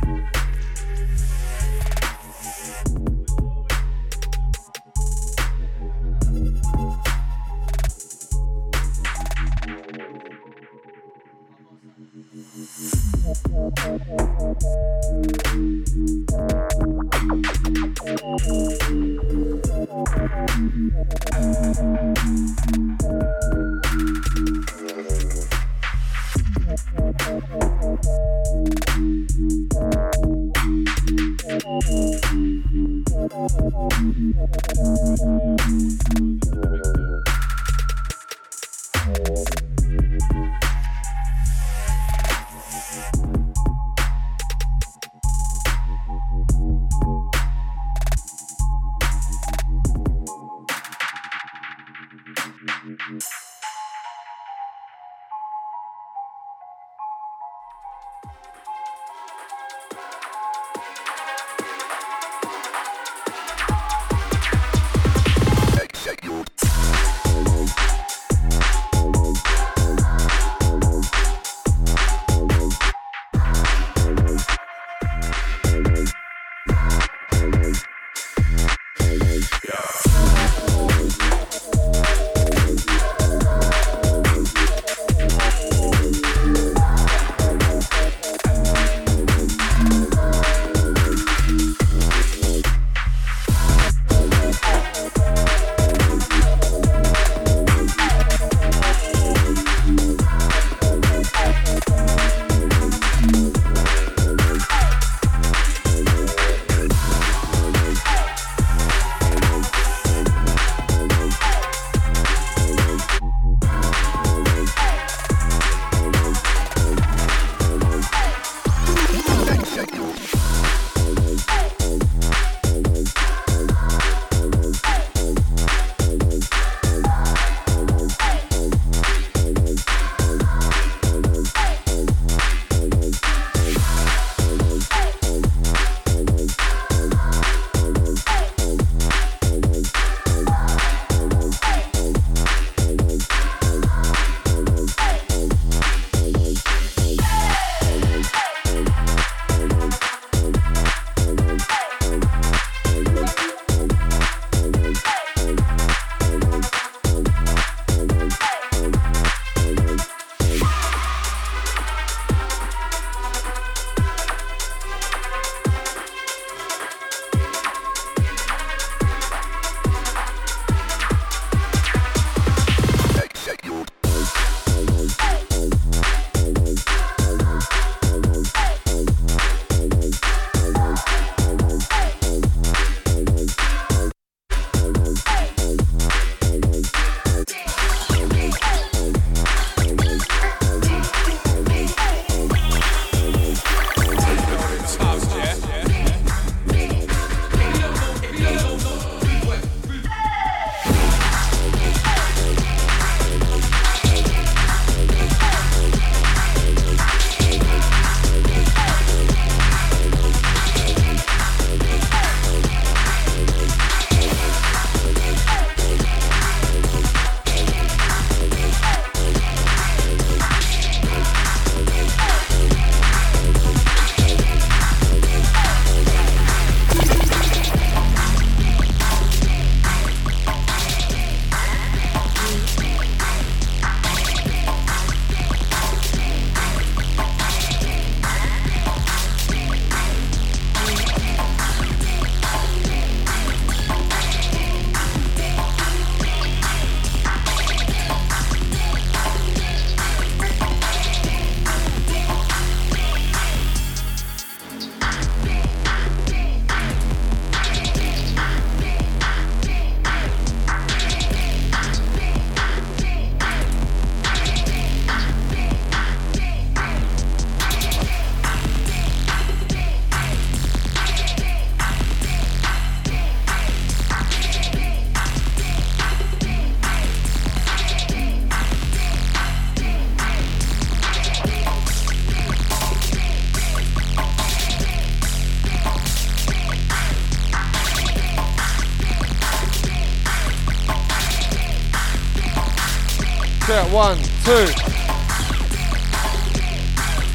One, two.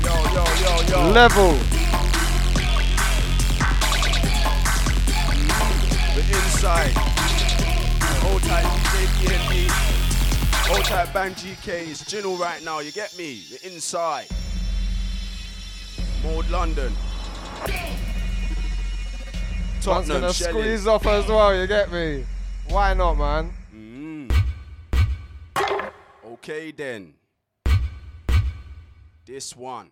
Yo, yo, yo, yo. Level. The inside. Hold tight, DJ PNB. Hold tight, Bang GK. It's Jingle right now, you get me? The inside. Mode London. Tottenham, gonna Shelley. squeeze off as well, you get me? Why not, man? This one.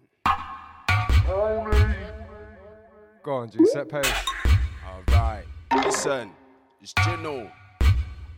Go on, G, set pace. Alright. Listen, it's Gino.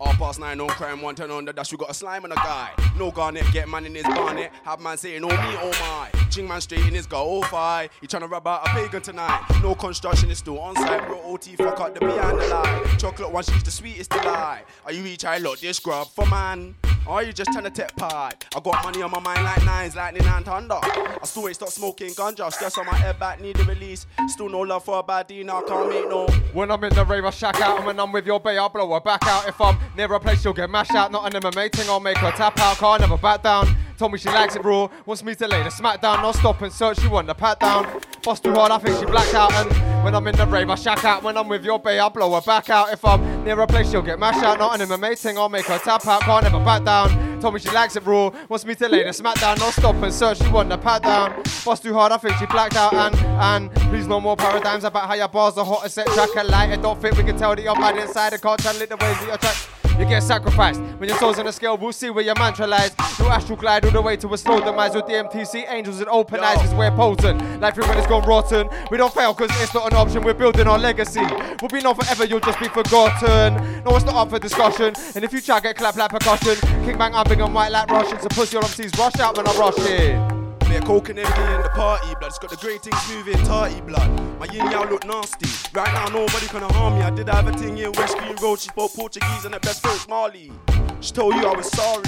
All past nine, no crime, one turn on the dash. We got a slime and a guy. No garnet, get man in his bonnet. Have man saying, oh me, oh my. Ching man straight in his go, oh fi. He tryna rub out a pagan tonight. No construction is still on site. Bro, OT, fuck up the behind the line. Chocolate one, she's the sweetest delight. Are you each I look this grub for man? Or are you just trying to take part? I got money on my mind like nines, lightning and thunder. I still ain't stop smoking ganja. Stress on my head back, need a release. Still no love for a bad now I can't make no. When I'm in the rave, I shack out, and when I'm with your bae, I'll blow her back out. If I'm near a place, she'll get mashed out. Not an MMA thing, I'll make her tap out. Can't never back down. Told me she likes it raw, wants me to lay the smack down. No stop and search, she want the pat down. Bust too hard, I think she blacked out. And when I'm in the rave, I shack out. When I'm with your bae, I'll blow her back out. If I'm near a place, she'll get mashed out. Not an MMA thing, I'll make her tap out. Can't ever back down. Told me she likes it raw, wants me to lay the smack down. No stop and search, she want the pat down. Bust too hard, I think she blacked out. And and please no more paradigms about how your bars are hot. Set track and light, it don't fit. We can tell that you're bad inside. I can't channel it the ways that you're trying. You get sacrificed when your soul's on the scale. We'll see where your mantra lies. No astral glide all the way to a slow demise with the MTC angels and open eyes. Cause we're potent. Life when it's gone rotten. We don't fail cause it's not an option. We're building our legacy. We'll be known forever, you'll just be forgotten. No, it's not up for discussion. And if you try, get clap like percussion. Kick bang, I'm big and white like Russian. So pussy all MCs rush out when I rush in. Bit coke and in the party blood. It's got the great things moving, tarty blood. My yin yang look nasty. Right now, nobody gonna harm me. I did have a thing in West Green Road. She spoke Portuguese and the best first Marley. She told you I was sorry.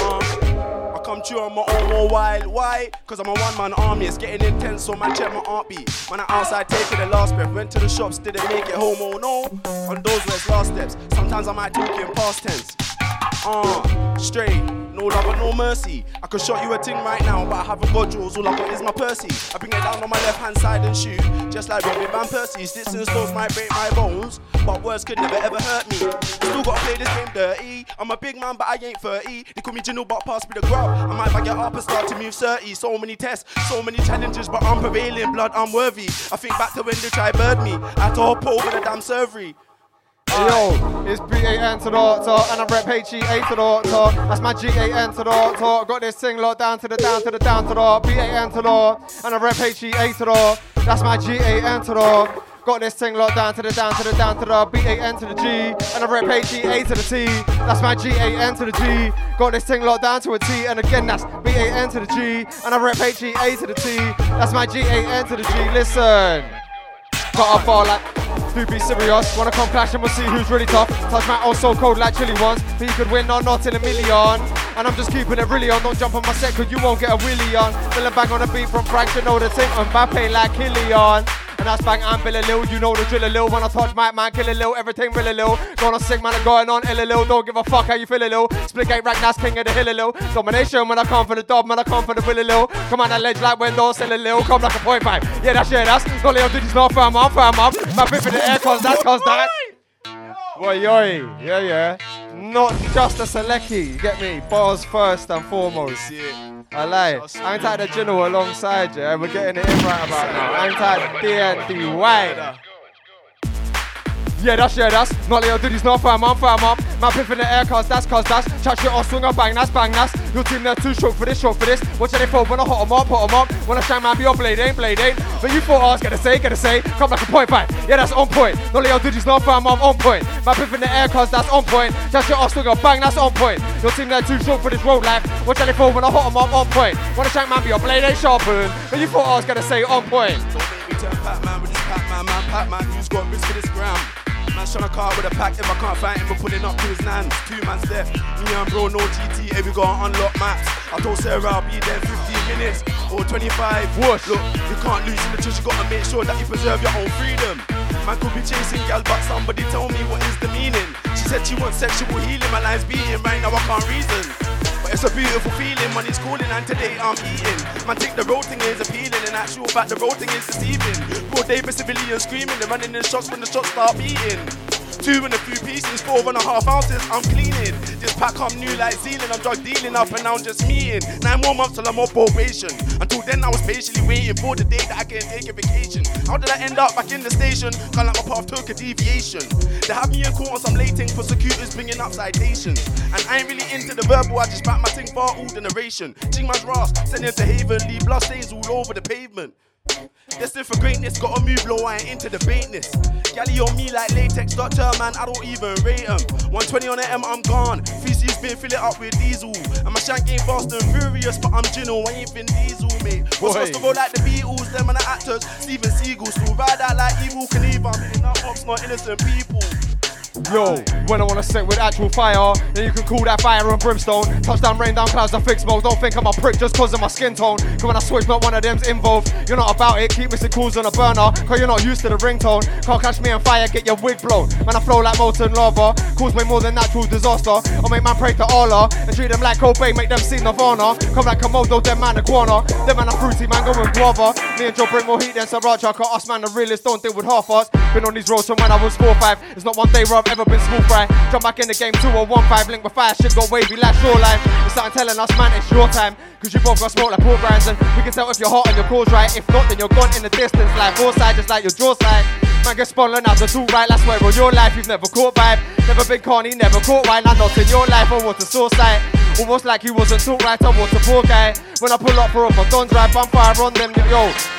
Um, I come true on my own more wild. Why? Cause I'm a one man army. It's getting intense, so man, check my heartbeat. Man, I outside taking the last breath. Went to the shops, didn't make it home, oh no. On those last steps. Sometimes I might talk in past tense. Uh, straight, no love and no mercy. I could shot you a ting right now, but I haven't got jewels. All I got is my Percy. I bring it down on my left hand side and shoot, just like Robin Van Persie. Sticks and stones might break my bones, but words could never ever hurt me. Still gotta play this game dirty. I'm a big man, but I ain't 30. They call me Gino, but pass me the grub. I might back it up and start to move 30. So many tests, so many challenges, but I'm prevailing. Blood, I'm worthy. I think back to when they tried bird me. I had to hop over the damn servery. Yo, it's B-A-N to the top, and I rep H-E-A to the top. That's my G-A-N to the top. Got this thing locked down to the down to the down to the B-A-N to the and I rep H-E-A to the That's my G-A-N to the Got this thing locked down to the down to the down to the B-A-N to the G, and I rep H-E-A to the T. That's my G-A-N to the G. Got this thing locked down to a T, and again that's B-A-N to the G, and I rep H-E-A to the T. That's my G-A-N to the G. Listen. Got a bar like do be serious. Wanna come clash and we'll see who's really tough. Touch my old so cold like chilly ones. You could win or not in a million. And I'm just keeping it really on. Don't jump on my set cause you won't get a willy on. Feeling bang on the beat from Frank, you know the thing. Mbappe like Kylian. And that's bang and Bill a Lil, you know the drill a Lil. When I touch my man, kill a Lil, everything really Lil. Gonna sick, man, I'm going on ill a Lil. Don't give a fuck how you feel a Lil. Split gate rack, that's king of the hill a Lil. Domination when I come for the dub, man, I come for the will a Lil. Come on, that ledge like window, sell a Lil. Come like a point five. Yeah, that's yeah, that's. Not little digits, not firm up, firm up. My bit in the air, cause that's cause that. Boy, yoy, yeah, yeah. Not just a selecki, you get me? Bars first and foremost. I lie. I'm tied the Gino alongside you, and we're getting it in right about now. I'm tied DNDY. Yeah, that's yeah, that's not little duties, not firm up, firm up. My piff in the air, cause that's cause that's. Chat shit or swing or bang, that's bang, that's. Your team there too short for this, short for this. Watch how they fall when I up, hot 'em up. When I shine man, be your blade, ain't blade, ain't. But you thought oh, I was gonna say, gonna say, come like a point five. Yeah, that's on point. Not little duties, not firm up, on point. My the air, cause that's on point. Shit or swing or bang, that's on point. Your team there too short for this road life. How they fall when I hot 'em up, on point. When I shine man, be your blade, ain't sharpened. But you thought oh, I was gonna say on point. Me turn Pac-Man with this Pac-Man, man, Pac-Man, who's got risk for this gram? Man's tryna car with a pack, if I can't find him, we're pulling up to his nans. Two man's left, me and bro, no GT, we gotta unlock maps. I told Sarah I'll be there in 15 minutes, or 25. Whoosh. Look, you can't lose in the church, you gotta make sure that you preserve your own freedom. Man could be chasing gal, but somebody tell me what is the meaning. She said she wants sexual healing, my line's beating right now I can't reason. But it's a beautiful feeling, money's calling and today I'm eating. Man think the road thing is appealing, in actual fact the road thing is deceiving. Broad day for civilians screaming, they're running in shots when the shots start beating. Two and a few pieces, four and a half ounces, I'm cleaning. This pack I'm new like Zealand, I'm drug dealing up and now I'm just meeting. Nine more months till I'm on probation. Until then I was patiently waiting for the day that I can take a vacation. How did I end up back in the station? Kinda like my path took a deviation. They have me in court on some lating prosecutors bringing up citations. And I ain't really into the verbal, I just back my thing for all generation. Ching my grass, send it to haven, leave blood stains all over the pavement. Destined for greatness, gotta move low, I ain't into debateness. Galley on me like latex, doctor man, I don't even rate 'em. 120 on the M, I'm gone. 3C's been fill it up with diesel. And my shank ain't fast and furious, but I'm Gino, I ain't been diesel, mate. What's supposed to go like the Beatles, them and the actors, Steven Seagal, still ride out like Evel Knievel. I'm hitting up ops, not innocent people. Yo, when I wanna set with actual fire, then you can call that fire and brimstone. Touchdown, rain down clouds, I fix mode. Don't think I'm a prick just cause of my skin tone. Cause when I switch, not one of them's involved. You're not about it, keep missing calls on a burner. Cause you're not used to the ringtone. Can't catch me on fire, get your wig blown. Man, I flow like molten lava. Cause way more than natural disaster. I'll make man pray to Allah and treat them like Cobain, make them see Nirvana. Come like Komodo, them man iguana. Them man a fruity man going guava. Me and Joe bring more heat than Sriracha. Cause us man the realest don't deal with half us. Been on these roads from when I was 4-5. It's not one day where I've ever been smooth fry. Jump back in the game 2-1-5. Link with fire, shit got wavy like shoreline. It's starting telling us, man, it's your time. Cause you both got smoke like poor grinds. And we can tell if you're hot and your cause right. If not, then you're gone in the distance like foresight, just like your jaw side. Man, get spun how to do right. That's where on your life you've never caught vibe. Never been corny, never caught wine. Not not in your life, I want a source sight. Almost like he wasn't taught right, I was a poor guy. When I pull up for a don't drive, I'm fire on them, yo.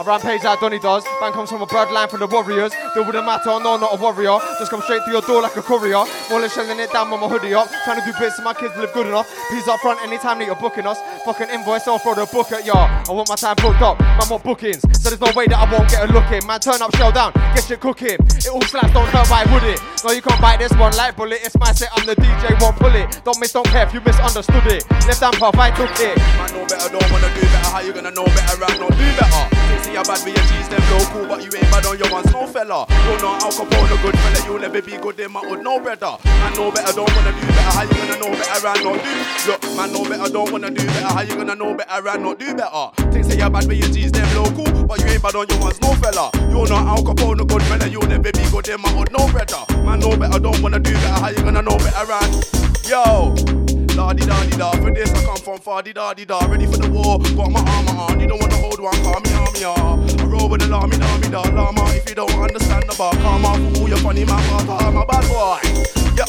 I rampage like Donny does. Man comes from a bloodline from the Warriors. Deal with a matter, no, not a warrior. Just come straight to your door like a courier. More than shelling it down with my hoodie up. Trying to do bits so my kids live good enough. Please up front anytime that you're booking us. Fucking invoice, I'll throw the book at ya. I want my time booked up. Man want bookings. So there's no way that I won't get a look in. Man, turn up, shell down, get shit cooking. It all slaps, don't hurt, why would it? No, you can't bite this one like bullet. It's my set, I'm the DJ, won't pull it. Don't miss, don't care if you misunderstood it. Left hand path, I took it. Man know better, don't wanna do better. How you gonna know better? Right, no, do better. Say you're bad with your G's, them low cool, but you ain't bad on your ones, no fella. You know Al Capone, a good fella, you'll never be good in my hood, no better. Man know better, don't wanna do better. How you gonna know better? Right, no, do. Look, man know better, don't wanna do better. How you gonna know better? Right, no, do better. They say you're bad with your G's, them low cool, but you ain't bad on your ones, no fella. You know Al Capone, a good fella, you'll never be good in my hood, no better. Man know better, don't wanna do better. How you gonna know better? Right, yo. La di da da, for this I come from far di da da. Ready for the war, got my armor on. You don't wanna hold one, call me army ah. I roll with the la me da llama. If you don't understand the bar, come on, fool, you're funny man, but I'm a bad boy. Yeah,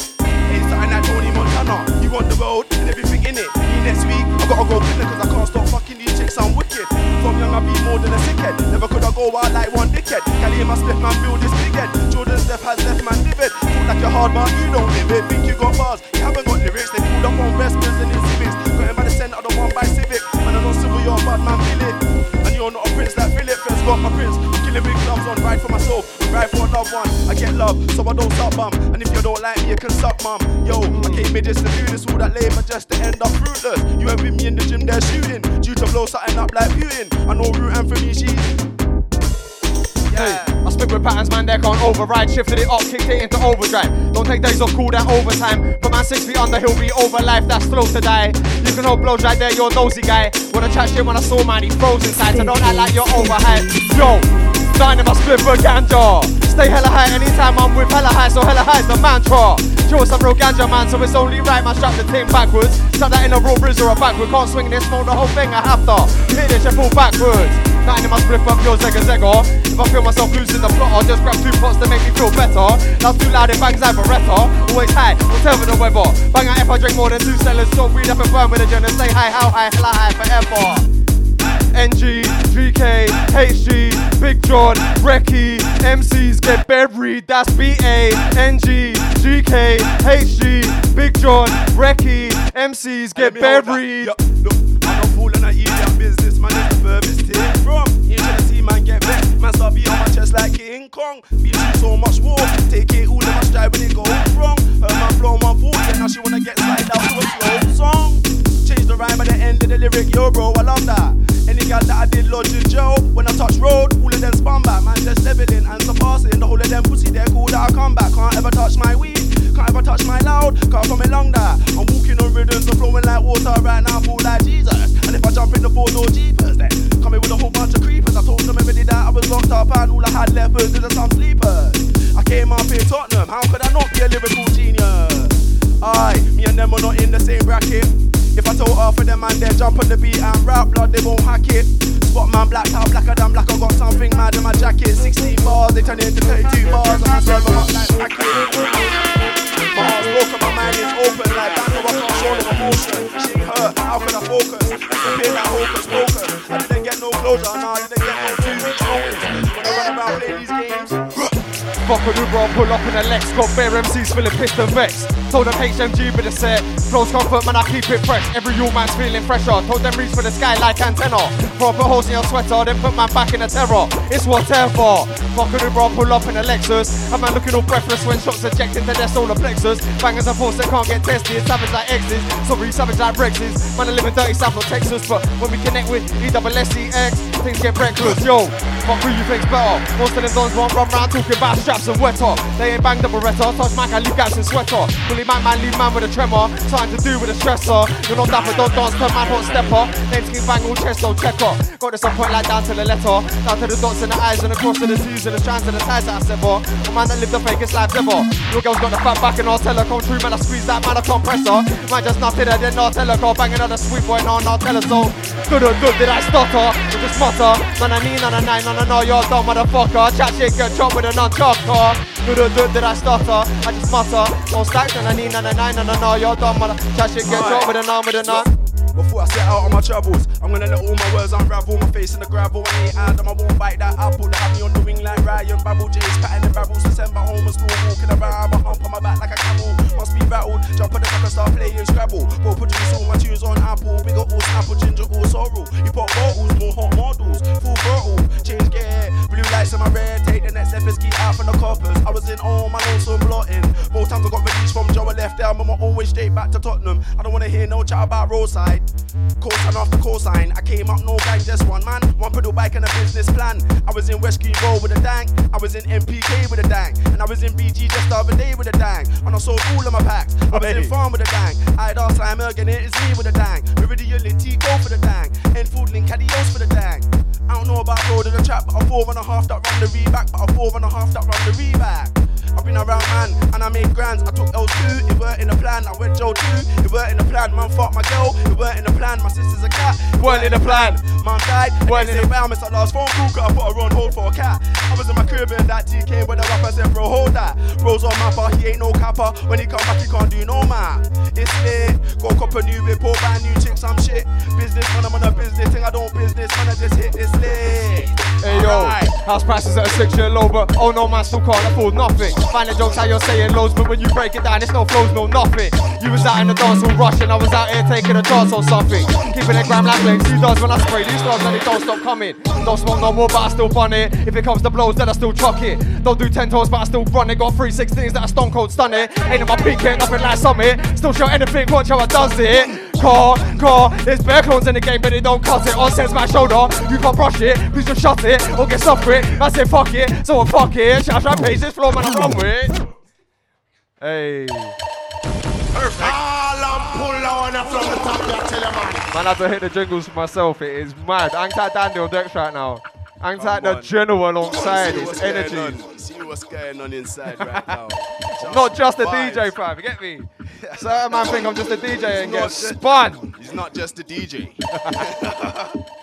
it's something like Tony Montana. You on the road and everything in it. Next week, I gotta go quicker cause I can't stop fucking these chicks. I'm wicked. From young I be more than a sickhead. Never could I go out like one dickhead. Cali in my split man, feel this big. Jordan's death has left man livid. Talk like you're hard, man, you don't live it. Think you got bars, you haven't got lyrics. They up on Vespers and Civics. Got him by the center of the one by Civic. Man, I know civil, you're a bad man, it. And you're not a prince like Philip. First got my prince. Killing big gloves on, ride for my soul. Ride for a loved one. I get love, so I don't stop bum. And if you don't like me, you can suck mum. Yo, I came here just to do this, all that labor just to end up fruitless. You ain't with me in the gym, they're shooting. Due to blow something up like Putin. I know root and for me, she's Hey, With patterns, man, they can't override. Shifted it up, kicked it into overdrive. Don't take days off, call that overtime. But man, six feet under, he'll be over life, that's slow to die. You can hold blows right there, you're a nosy guy. Wanna chat shit when I saw man, he froze inside. So don't act like you're overhyped. Yo, my split for ganja. Stay hella high anytime I'm with hella high, so hella high's the mantra. Joe, some real ganja man, so it's only right, man. Strap the thing backwards. Strap that in a raw brizz or backward. Can't swing this, smoke the whole thing, I have to. Hit this, you backwards. Nine in my split up your zega zega. If I feel myself losing the plot, I'll just grab two pots to make me feel better. That's too loud, it bangs like Beretta. Always high, whatever the weather. Bang out if I drink more than two sellers. So read up and burn with a gen and say hi, how high, hella high forever. NG, VK, HG, Big John, Reki, MCs get buried, that's BA, NG, GK, HG, Big John, Reki, MCs get buried. I'm a fool and I eat that business, man. It's the furthest thing from. You should see man get vexed. Man start beat on my chest like King Kong. Been through so much war. Take it all in my stride when it goes wrong. Her man flow my foot, and now she wanna get slide out to a slow song. Change the rhyme at the end of the lyric, yo bro, I love that. Gal that I did lodge in jail. When I touch road, all of them spun back. Man, just leveling and surpassing. The whole of them pussy, they're cool that I come back. Can't ever touch my weed. Can't ever touch my loud. Can't come along that. I'm walking on rhythms, I'm flowing like water right now. Feel like Jesus. And if I jump in the four door jeepers, then coming with a whole bunch of creepers. I told them every day that I was locked up and all I had left was just some sleepers. I came up in Tottenham. How could I not be a lyrical genius? Aye, me and them are not in the same bracket. If I told half of them and they jump on the beat and rap, blood, they won't hack it. Spot man black out, blacker than black. I got something mad in my jacket. 16 bars, they turn it into 32 bars. And I serve them up like racket. My heart's broken, my mind is open like that. No, I can't show them emotion. Shit hurt, how can I focus? Disappear that hocus pocus. I didn't get no closure, nah, I didn't get no two weeks notice. Fuck a Uber, I'll pull up in a Lex. Got bare MCs feeling pissed and vexed. Told them HMG with the set. Flows comfort, man, I keep it fresh. Every you man's feeling fresher. Told them reach for the sky like antenna. Proper holes in your sweater, then put man back in the terror. It's whatever. Fuck a Uber, I'll pull up in a Lexus. A man looking all breathless when shots eject into their solar plexus. Bangers and force that can't get tested. Savage like X's. Sorry, savage like Brex's. Man, I live in dirty South of Texas. But when we connect with EWSEX, things get reckless. Yo, fuck who you think's better. Most of them dons won't run round talking about straps and wetter. They ain't banged up a Beretta. Touch Mac, I leave gaps in sweater. Bully man, man, leave man with a tremor. Time to do with a stressor. You're not dapper, don't dance, turn man, hot stepper. Names king bang, all chest, no checker. Got this on point like down to the letter. Down to the dots in the eyes and across to the T's and the strands and the ties that I sever. A man that lived the fakest life ever. Your girl's got the fat back and I'll tell her come true, man. I squeeze that man, a compressor. Man, just nothing, I did not tell her. Go bang another sweet boy, no, not tell her so. Good or good, did I stutter? Or just mutter? Man, I need, no, no, nine, no, no, no, you're dumb, motherfucker. Chat shit, get chopped with a non-chocker. Good or good, did I stutter? I just mutter. No stacks, and I need, no, no, nine, no, no, no, you're dumb, mother. Chat shit, get chopped with a non, with a non. Before I set out on my travels, I'm gonna let all my words unravel. My face in the gravel, I ain't and I won't bite that apple. They have me on the wing like Ryan Babel, J's patting the barrels. December home and school, walking around, my hump on my back like a camel. Must be rattled, jump on the back and start playing Scrabble. Go produce all my tunes on Apple. Big up all Snapple, ginger, all sorrow. You pop bottles, more hot models, full throttle, change gear. Blue lights in my red, take the next FSK out from the coppers. I was in all my lonesome blotting. More times I got released from Joe, I left there, but I'm always straight back to Tottenham. I don't wanna hear no chat about roadside. Cosign the cosign, I came up no gang, just one man. One pedal bike and a business plan. I was in West Green Road with a dang. I was in MPK with a dang. And I was in BG just the other day with a dang. And I sold all of my packs. I was in farm with a dang. I'd ask Slimer again, it is me with a dang. Meridian Link go for the dang. Enfield Link Adios for the dang. I don't know about road in the trap, but a four and a half that run the reback. But a four and a half that run the reback. I've been around man and I made grands. I took L2, it weren't in the plan. I went Joe 2, it weren't in the plan. Man fuck my girl, it weren't in the plan. My sister's a cat, it weren't in the plan. Mom died, weren't in the plan. Missed that last phone call, cause I put her on hold for a cat. I was in my crib and that T came with the rapper said, bro, hold that. Bro's on mapper, he ain't no capper. When he come back, he can't do no man. It's lit, go cop a new whip, or buy new chicks, I'm shit. Business, man, I'm on a business thing, I don't business, man, I just hit this lit. Hey yo, house prices at a six year low, but oh no man still can't afford nothing. Find the jokes how you're saying loads, but when you break it down, it's no flows, no nothing. You was out in the dance all rushing, I was out here taking a chance on something. Keeping it gram like flames, he does when I spray these stars and they don't stop coming. Don't smoke no more, but I still bun it. If it comes to blows, then I still chuck it. Don't do ten toes, but I still run it. Got three sixteens that are stone cold stun it. Ain't in my peak, ain't nothing like summit. Still show anything, watch how I does it. Car, car, there's bear clones in the game, but they don't cut it. On sends my shoulder, you can't brush it, please just shut it or get stuff for it. I say fuck it, so I fuck it. Shout out pace this flow, man, I'm run with. Hey. Perfect. Pull on from the top, I tell you, man. Man, I had to hit the jingles for myself. It is mad. Hang tight Dandy on decks right now. Hang tight the alongside See his energy. on. See what's going on inside right now. (laughs) Not just a vibes. DJ, fam. Get me? (laughs) Certain man think I'm just a DJ and Not get just- spun. He's not just a DJ. (laughs)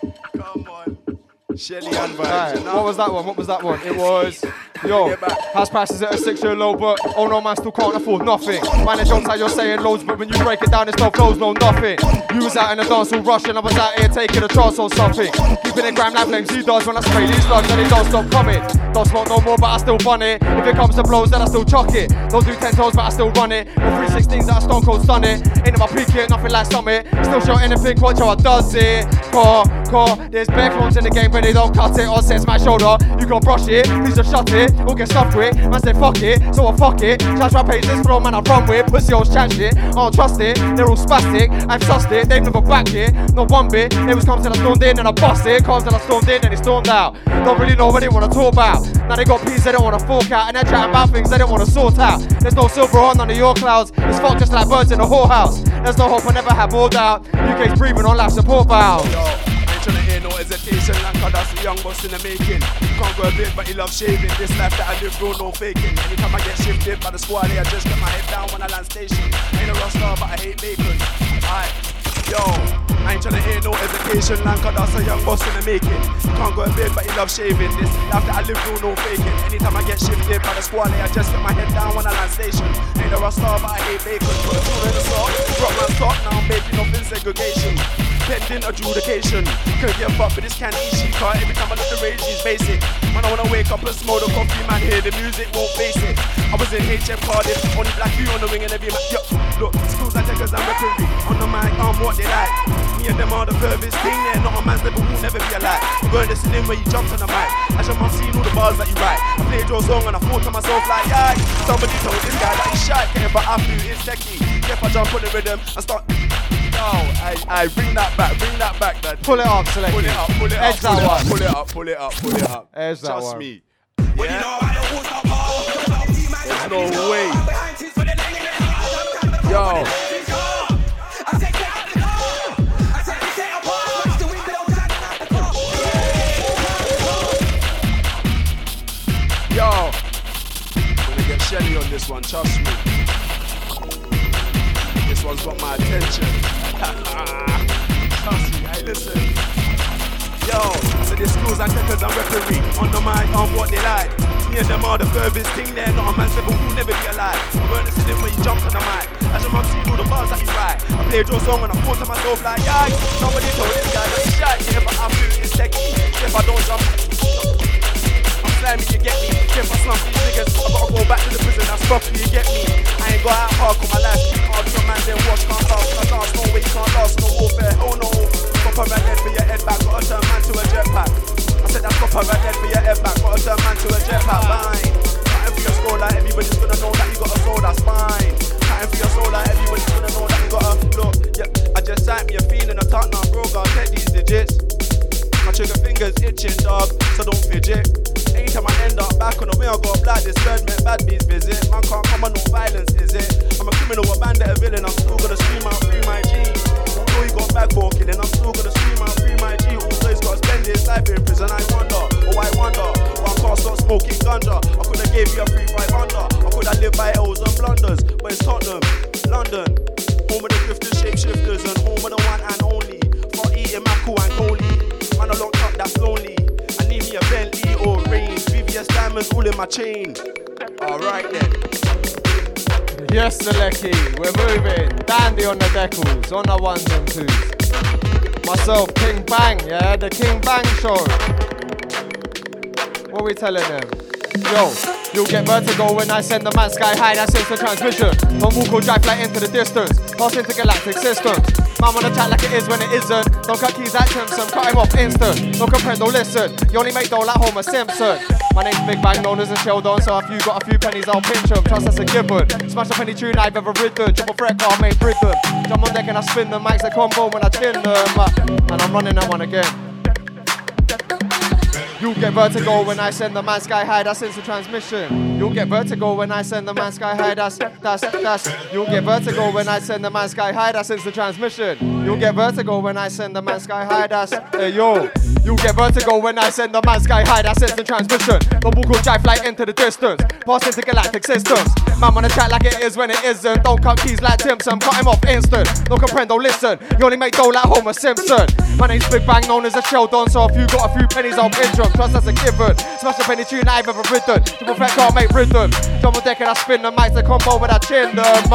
Shelly and vibes. Right, what was that one? What was that one? It was, yo, house prices at a six year low, but oh no, man still can't afford nothing. Man, jokes how you're saying loads, but when you break it down, it's no flows, no nothing. You was out in the dance all rushing, I was out here taking a chance on something. Keeping it gram like flames, he does when I spray these slugs and they don't stop coming. Don't smoke no more, but I still bun it. If it comes to blows, then I still chuck it. Don't do 10 toes, but I still run it. With 316s that I stone cold stun it. Ain't in my peak here, nothing like summit. Still show anything, watch how I does it. Car, car, there's bare clones in the game, they don't cut it. On sets my shoulder, you can brush it, please just shut it. it, we'll get stuffed with. Man say fuck it, so I fuck it. Shout my page this flow, man, I run with. Pussy hoes chat shit, I don't trust it. They're all spastic, I've trust it. They've never backed it, not one bit. It was comes till I stormed in and I bust it. Comes till I stormed in and he stormed out. Don't really know what they wanna talk about. Now they got peas they don't wanna fork out, and they're chatting about things they don't wanna sort out. There's no silver on of your clouds. It's fucked just like birds in a whorehouse. There's no hope, I never had more doubt. UK's breathing on life support valve. Tryna hear no hesitation, Lanka, that's a young boss in the making. Can't go a bit, but he loves shaving. This life that I live, bro, no faking. Anytime I get shifted by the squad, I just get my head down when I land station. Ain't a rock star, but I hate bacon. Alright, yo, I ain't tryna hear no education, hesitation, Lanka, that's a young boss in the making. Can't go a bed, but he loves shaving. This life that I live, bro, no faking. Anytime I get shifted by the squad, I just get my head down when I land station. Ain't a rock star, but I hate bacon. Put a tool in the sock, drop my top, now I'm making up in segregation pending adjudication. Can't get fucked with this candy she car. Every time I look the rage, she's basic. Man, I wanna wake up and smell the coffee, man. Hear the music, won't face it. I was in HM Cardiff, only black view on the wing and every man. Yo, look, schools and checkers and referee. On the mic, I'm what they like. Me and them are the furthest thing there. Not a man's level will never be alike. I'm going listening where you jump on the mic. As your mum seen all the bars that you write. I played your song and I thought to myself like, yeah. Somebody told this guy that he's shy, getting but I feel it's techie. If I jump on the rhythm and start. Yo, I, I bring that back, bring that back, man. Pull it up, select Pull it up, pull it up, Edge pull that it one. up, pull it up, pull it up, pull it up. Edge that Trust one. me. Yeah. There's no way. Yo. Yo. Shelly on this one, trust me. This one's got my attention. (laughs) trust me, hey listen. Yo, so the schools and checkers and referee on the mic on what they like. Me and them are the furthest thing there, not a man's level will never be alive. I weren't listening when you jumped on the mic. As your mum see all the bars that you write. I played your song and I thought to myself like, yeah, somebody told this guy that he's shy. But I feel it's techie. If I don't jump, I'm slimy, you get me. If I slump these niggas, I gotta go back to the prison, that's properly, you get me. I ain't got out hard, cause my life too hard. Some man then watch, can't last, can't dance, no way, can't last, no warfare, oh no. Proper red head for your head back, gotta turn man to a jetpack. I said that's proper red head for your head back, gotta turn man to a jetpack, fine. Cutting for your soul like everybody's gonna know that you got a soul, that's fine. Cutting for your soul like everybody's gonna know that you got a look. Yeah, I just signed me a feeling a talk now, bro, gotta take these digits. My trigger fingers itching, dog, so don't fidget. Anytime I end up back on the way, I got black. This bird meant bad bees visit. Man can't come on no violence, is it? I'm a criminal, a bandit, a villain. I'm still gonna scream out free my G. Although he got bag for killing, I'm still gonna scream out free my G. Although he's got to spend his life in prison, I wonder, oh I wonder. Why I can't stop smoking ganja. I could have gave you a free five under. I could have lived by L's and blunders, but it's Tottenham, London, home of the grifters, shapeshifters, and home of the one and only. For eating Maku and Coley. Man, I locked up, that's lonely. VVS diamonds all in my chain. Alright then. Yes, Selecki, we're moving. Dandy on the decals, on the ones and twos. Myself, King Bang, yeah, the King Bang show. What we telling them? Yo, you'll get vertigo when I send the man sky high, that's instant transmission. Don't walk or drive like into the distance, pass into galactic systems. Man wanna chat like it is when it isn't. Don't cut keys at Timpson, cut him off instant. Don't comprehend, don't listen. You only make dough like Homer Simpson. My name's Big Bang, known as a Sheldon, so if you got a few pennies, I'll pinch 'em. Trust that's a given. Smash up any tune I've ever written. Triple threat car, made rhythm. Jump on deck and I spin the mics a combo when I chin them. uh, And I'm running that one again. You'll get vertigo when I send the man sky high, that's instant transmission. You'll get vertigo when I send the man sky high, that's, that's, that's. You'll get vertigo when I send the man sky high, that's instant transmission. You'll get vertigo when I send the man sky high, that's, hey yo. You'll get vertigo when I send the man sky high, that's the transmission. The will drive flight into the distance, pass into galactic systems. Man wanna chat like it is when it isn't. Don't cut keys like Timpson, cut him off instant. Don't comprehend, don't listen. You only make dough like Homer Simpson. My name's Big Bang, known as a Sheldon, so if you got a few pennies, I'll pinch 'em. Trust that's a given. Smash up any tune I've ever written. Triple threat can't make rhythm. Jump on deck and I spin the mics, the combo when I chin them.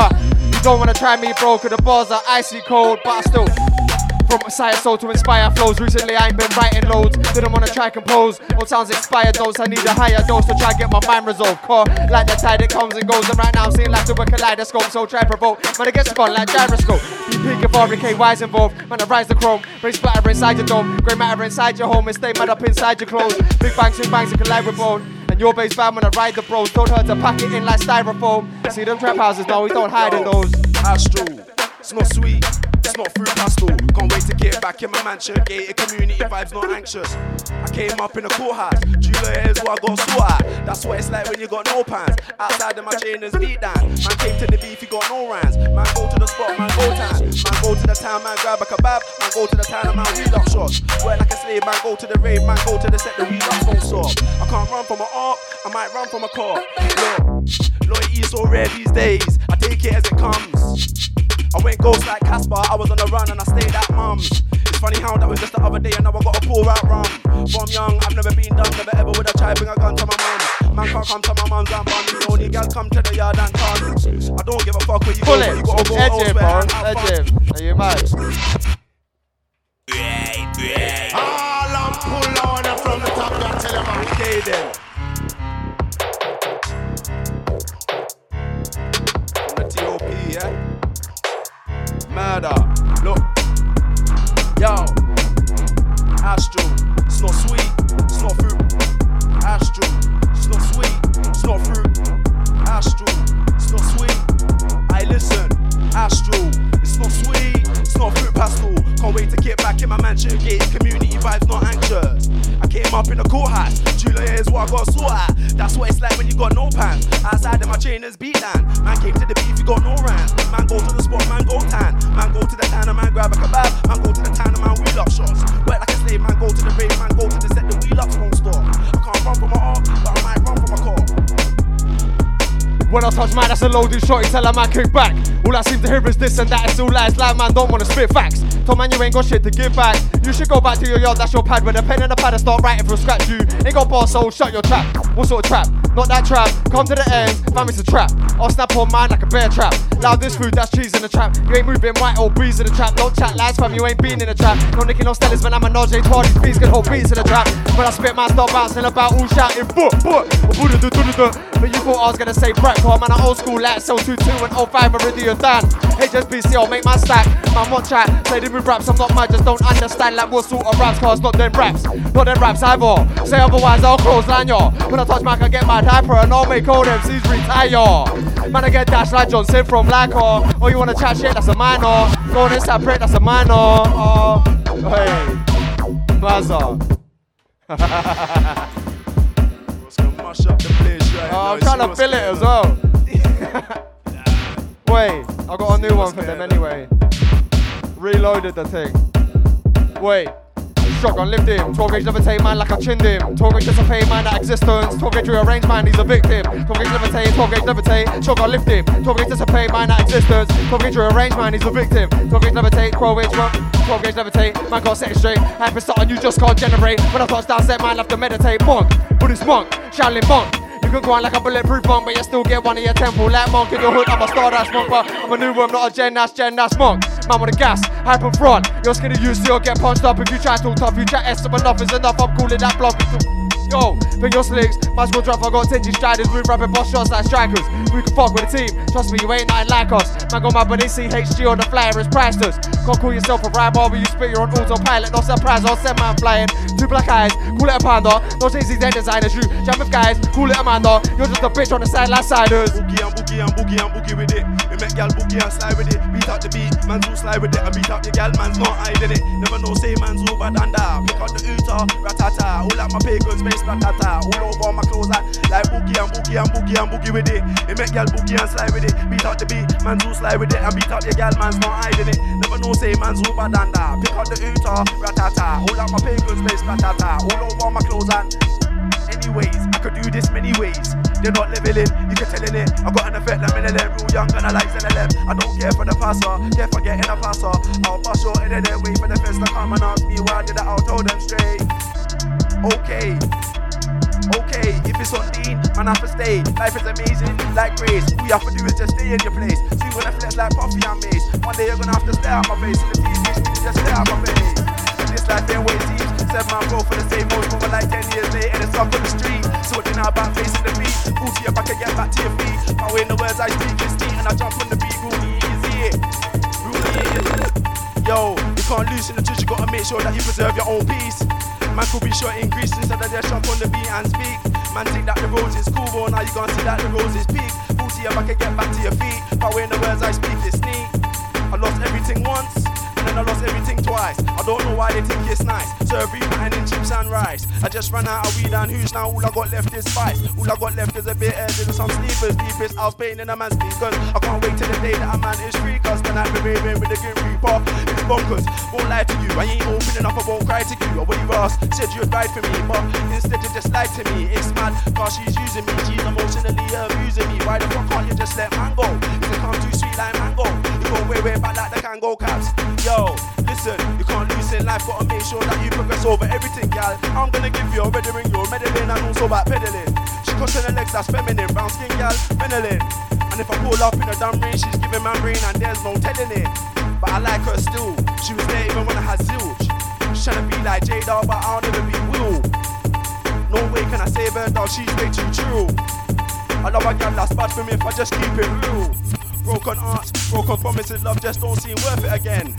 You don't wanna try me, bro, cause the bars are icy cold, but I still. From science soul to inspire flows. Recently I ain't been writing loads. Didn't wanna try compose. Old sounds expired notes. I need a higher dose to try get my mind resolved. Core like the tide it comes and goes. And right now I'm seeing like to a kaleidoscope. So try provoke. Man, it gets spun like gyroscope. Peak if RK involved. Man, I rise the chrome. Brain splatter inside your dome. Grey matter inside your home. And stay mad up inside your clothes. Big bangs and bangs that collide with bone. And And your bass band when I ride the bros. Told her to pack it in like styrofoam. See them trap houses, no, we don't hide in those. Astral, it's not sweet, it's not fruit pastille. Can't wait to get back in my mansion. Gated community vibes, not anxious. I came up in a courthouse. Julia is what I got sort at. That's what it's like when you got no pants. Outside of my trainers beat down. Man came to the beef, he got no rhymes. Man go to the spot, man go town. Man go to the town, man grab a kebab. Man go to the town, man wheel up shots. Work like a slave, man go to the rave, man go to the set, the wheel up stop. I can't run from a arc, I might run from a car. Look, loyalty is so rare these days. I take it as it comes. I went ghost like Casper, I was on the run and I stayed at mum's. It's funny how that was just the other day and now I got to pour out rum. From young, I've never been done, never ever would I try bring a gun to my mum. Man can't come to my mum's and bun. The only gal come to the yard and turn. I don't give a fuck where you Pull go, but it. you gotta go Edge him, elsewhere bro. and have Edge fun. him. Are you mad? All I'm pull on from the top, I tell him I'm Okay then. From the TOP, yeah? Murder. Look. Yo. Astro. It's not sweet. It's not fruit. Astro. It's not sweet. It's not fruit. Astro. It's not sweet. I listen. Astro. It's not sweet. It's not fruit pastille. Can't wait to get back in my mansion. Gated community vibes, not anxious. I came up in a courthouse. Julia is what I got sort at. That's what it's like when you got no pants. Outside of my trainers beat down. Man came to the beef, you got no rhymes. Man go to the spot, man go tan. Man go to the town, and man grab a kebab. Man go to the town, and man wheel up shots. Work like a slave, man go to the rave, man go to the set, the wheel ups don't stop. I can't run from my arm, but I might run from my car. When I touch man, that's a loaded shot. You tell a man kick back. All I seem to hear is this and that. It's all lies. Like man, don't wanna spit facts. Tom man, you ain't got shit to give back. You should go back to your yard. That's your pad with a pen and a pad and start writing from scratch. You ain't got boss, so shut your trap. What sort of trap? Not that trap. Come to the end. Fam, it's a trap. I'll snap on mine like a bear trap. Loud this food, that's cheese in the trap. You ain't moving white or breeze in the trap. Don't chat lies, fam. You ain't been in the trap. No nicking, no stellars, man. I'm a Najee Twardy. These can hold beats in the trap. When I spit, man, stop bouncing about all shouting. Do, do. But you thought I was gonna say prep, car, man. I old school like Cell 22 and 05 Meridian Dan. HSBC, I'll make my stack. Man, what chat? Say they with raps, I'm not mad, just don't understand like what sort of raps, cause not them raps. Not them raps either. Say otherwise, I'll close line, y'all. When I touch Mac, I get mad hyper and I'll make all MCs retire. Man, I get dashed like Johnson from Lacker. Oh, you wanna chat shit? That's a minor. Going inside prick, that's a minor. Oh, hey. Mazza. (laughs) Mash up the place right. Oh, I'm trying to fill it as well. (laughs) Wait, I got a new one for them anyway. Reloaded the thing. Wait. Shotgun lift him, 12 gauge levitate man like I chinned him. 12 gauge dissipate man that existence. 12 gauge rearrange man, he's a victim. 12 gauge levitate, 12 gauge levitate. Shotgun lift him, 12 gauge dissipate man that existence. 12 gauge rearrange man, he's a victim. 12 gauge levitate, 12 gauge run. 12 gauge levitate, man can't set it straight. Hyper something you just can't generate. When I touch down, set man left to meditate. Monk, Buddhist monk, Shaolin monk. Can on like a bulletproof monk, but you still get one in your temple. Like monk in the hood, I'm a star dash monk, but I'm a new one, not a gen that's gen that's monk. Man with a gas, hyper front. You're skinny, you still get punched up if you try too tough. You chat S enough is enough. I'm calling that block. Yo, bring your slicks. My squad drop, I got 10 G striders. We rapping boss shots like strikers. We can fuck with the team. Trust me, you ain't nothing like us. Man, go my but they see HG on the flyer is priceless. Can't call yourself a rhymer, but you spit, you're on autopilot. No surprise, I'll send man flying. Two black eyes, call it a panda. No Jay-Z's their designers. You jam with guys, call it a manda. You're just a bitch on the side like siders. Boogie and boogie and boogie and boogie with it. We make gal boogie and slide with it. Beat out the beat, man's all slide with it. And beat out the gal, man's not hiding it. Never know, say man's all bad and that. Pick out the Uta, ratata. All like my pagans, space ratata. All over my clothes like, like boogie and boogie and boogie and boogie with it. We make gal boogie and slide with it. Beat out the beat, man's all slide with it. And beat out the gal, man's not hiding it. Never know, say man's bad and that. Pick out the Uta, uh, ratata. All like my pagans, space ratata. All over my clothes and anyways. I could do this many ways. They're not leveling, you can tellin' it. I got an effect like Minelem, real young and I like ZLM. I don't care for the passer, care for getting a passer. I'll bust your head and wait for the fence to come and ask me why did it, I'll tell them straight. Okay. Okay, if it's on Dean, man, I have to stay. Life is amazing, like grace. All you have to do is just stay in your place. See when I flex like and Mace. One day you're gonna have to stay at my face. In the TV, just stay at my face. This life ain't what it seems. Seven man go for the same old woman like 10 years later, And it's up on the street. So what now about facing the beat? Pull to back and get back to your feet. My way in the words I speak is neat and I jump on the beat really easy. Easy. Yo, You can't loosen the twitch, you gotta make sure that you preserve your own peace. Man could be shot in Greece instead of just jump on the beat and speak. Man think that the rose is cool, but now you gonna see that the rose is peak. Pussy, if I can get back to your feet, but when the words I speak is sneak. I lost everything once, and then I lost everything twice. I don't know why they think it's nice. Serve beef and chips and rice. I just ran out of weed and who's now all I got left is spice. All I got left is a bit of and some sleepers. Deepest I was paying in a man's speakers. I can't wait till the day that a man is free, cause tonight we're raving with the Grim Reaper. It's bonkers, won't lie to you. I ain't opening up, I won't cry to you. I what you asked, said you'd ride for me, but instead you just lied to me. It's mad, cause she's using me, she's emotionally abusing me. Why the fuck can't you just let man go? Is it come too sweet like mango? Go way, way back like the Kangol caps. Yo, listen, you can't lose in life, gotta make sure that you progress over everything, gal. I'm gonna give you a ready ring, you're meddling, and also back pedaling. She crossing her legs, that's feminine, brown skin, gal, Benelin. And if I pull up in a dumb ring, she's giving my brain, and there's no telling it. But I like her still, she was there even when I had zilch. She's trying to be like J Dog, but I'll never be Will. No way can I save her, dog, she's way too true. I love a gal that's bad for me if I just keep it real. Broken hearts, broken promises, love just don't seem worth it again.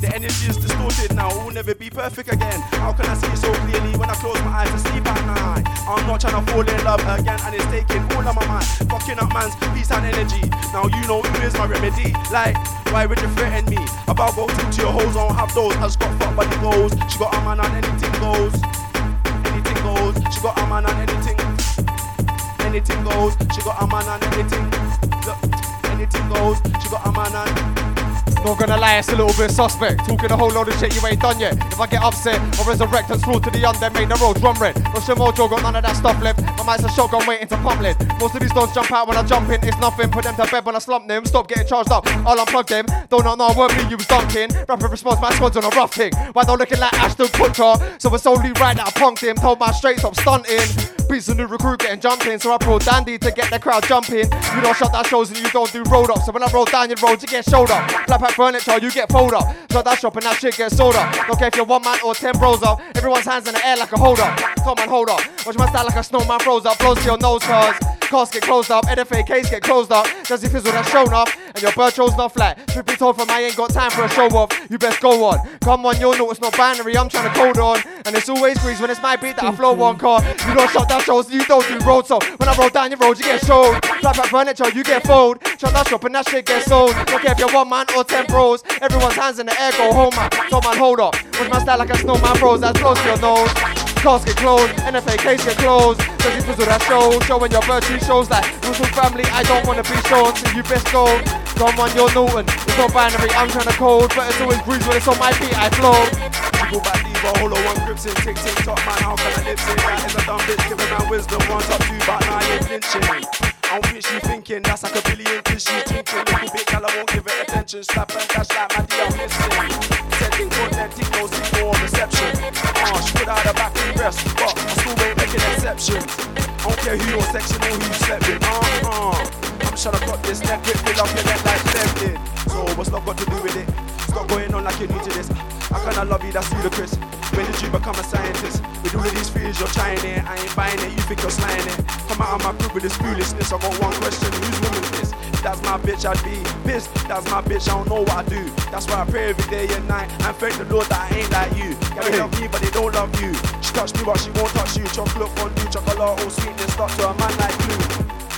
The energy is distorted now, it will never be perfect again. How can I see it so clearly when I close my eyes to sleep at night? I'm not trying to fall in love again, and it's taking all of my mind. Fucking up man's peace and energy. Now you know who is my remedy. Like, why would you threaten me? About go to your hoes, I don't have those. I just got fucked by the goals. She got a man on anything goes. Anything goes. She got a man on anything. Anything goes. She got a man on anything. Look, goes. She got a man on. Not gonna lie, it's a little bit suspect. Talking a whole load of shit you ain't done yet. If I get upset or resurrect and to the undead, make the road drum red. Rush your mojo, got none of that stuff left. My mind's a shotgun waiting to pump lead. Most of these don't jump out when I jump in, it's nothing. Put them to bed when I slump them. Stop getting charged up, I'll unplug them. Don't not know I won't be you was dunking. Rapid response, my squad's on a rough thing. Why don't looking like Ashton Kutcher? So it's only right that I punked him. Told my straight stop stunting. Beats a new recruit getting jumped in, so I pro dandy to get the crowd jumping. You don't shut that shows and you don't do road up. So when I roll down your road, you get showed up. Flat pack furniture, you get fold up. Shut that shop and that shit gets sold up. Don't care if you're one man or ten bros up. Everyone's hands in the air like a hold up. Come on, hold up. Watch my style like a snowman froze up. Blows to your nose, cuz. Cars get closed up, NFA case get closed up. He fizzle that's shown up? And your bird chose not flat. Should be told from I ain't got time for a show off. You best go on. Come on, you'll know it's not binary. I'm trying to code on. And it's always grease when it's my beat that I flow on car. You don't shut down shows, you don't do road so. When I roll down your road, you get showed. Flat back furniture, you get fold. Shut that shop and that shit gets sold. Don't care if you're one man or ten bros. Everyone's hands in the air, go home man. So man, hold up. With my style like a snowman froze, that's close to your nose. Cars get closed, NFA case get closed. Does it fizzle that show? Showing your virtue shows like Russell family, I don't wanna be shown, so you best go. Come on, you're Newton. It's not binary, I'm trying to code, but it's always breeze when it's on my feet, I flow. Go back diva, hollow one grips in, tick tick top man, how can I lip sync? That is a dumb bitch, giving man wisdom, one top two, but now I ain't flinching. I don't think she thinking, that's like a billion cause she Little bit gal, I won't give it and like my D, I'm missing Setting tick no signal or reception. Uh, put out her back in rest But I still ain't making exceptions I don't care who your section or who you slept with uh-uh. I'm trying to cut this neck, rip it off your neck like did So what's love got to do with it? Stop going on like you're new to this. I love you, that's ludicrous. When did you become a scientist? With all of these fears you're trying it. I ain't buying it, you think you're slaying it. Come out of my group with this foolishness. I got one question, whose is this? That's my bitch, I'd be pissed. That's my bitch, I don't know what I do. That's why I pray every day and night. And thank the Lord that I ain't like you. Gotta love me, but they don't love you. She touch me, but she won't touch you. Chocolate fondue, chocolate all sweetness Stuck to a man like you.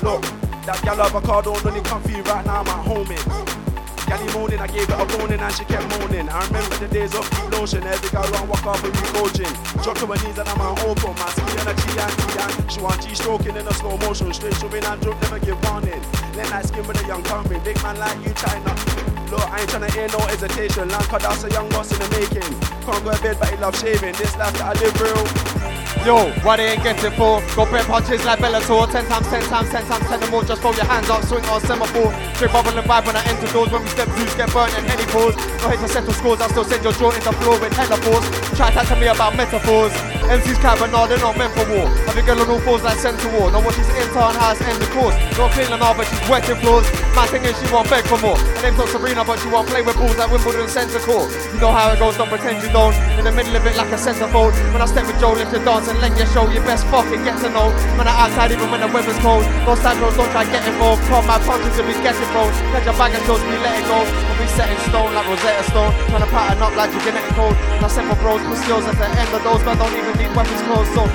Look, that gal avocado only comfy right now I'm at home Gally moaning, I gave it a boning and she kept moaning. I remember the days of deep lotion, every girl run walk off and re-coaching. Drop to her knees and I'm on open, my ski and a G and T and she want G stroking in a slow motion, straight shoving and drop, never give warning. Let night skin with a young coming, big man like you China. Look, I ain't tryna hear no hesitation. Cause that's a young boss in the making. Can't go to bed, but he love shaving. This life that I live real. Yo, why they ain't get it for? Got bet punches like Bellator. Ten times, ten times, ten times, ten or more. Just throw your hands up, swing on semaphore. Straight bubble and vibe when I enter doors. When we step through, get burnt and any pause. No hate to settle scores, I still send your jaw into floor with hella force. Try to tell me about metaphors. MC's cab, but no, they're not meant for war. I be girl on all fours like center war. Know what she's into and how it's end the course. Not cleaning now, but she's wetting floors. Man thinking she won't beg for more. Her name's not Serena, but she won't play with balls like Wimbledon centre court. You know how it goes, don't pretend you don't. In the middle of it like a centerfold. When I step with Joe, lift the dance and let your show your best fucking get to know. When I outside even when the weather's cold. No sandals, don't try get involved. From my punches to be getting thrown. Catch your bag of shows, we let it go. We'll be set in stone like Rosetta Stone. Trying to pattern up like your genetic code. And I send for bros, put skills at the end of those, but don't even need weapons close. So,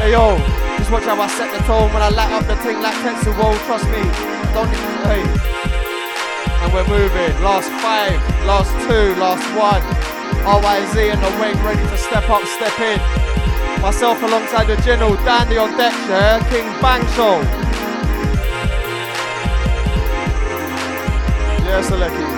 hey yo, just watch how I set the tone when I light up the thing like Tetsuo. Trust me, don't even, hey. And we're moving. Last five, last two, last one. RYZ and the wing ready to step up, step in. Myself alongside the general, Dandy on deck, yeah? King Bang Show. Yeah, Selecki.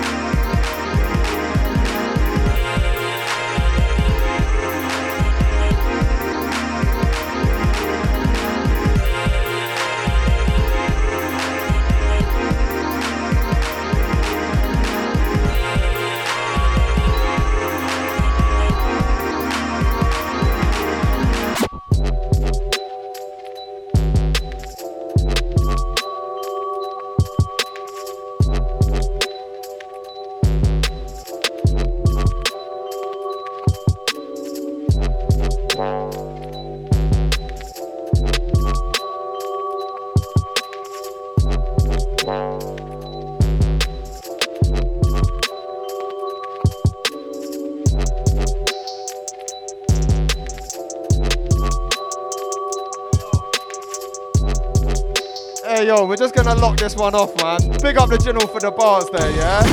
We're just gonna lock this one off, man. Big up the general for the bars there, yeah?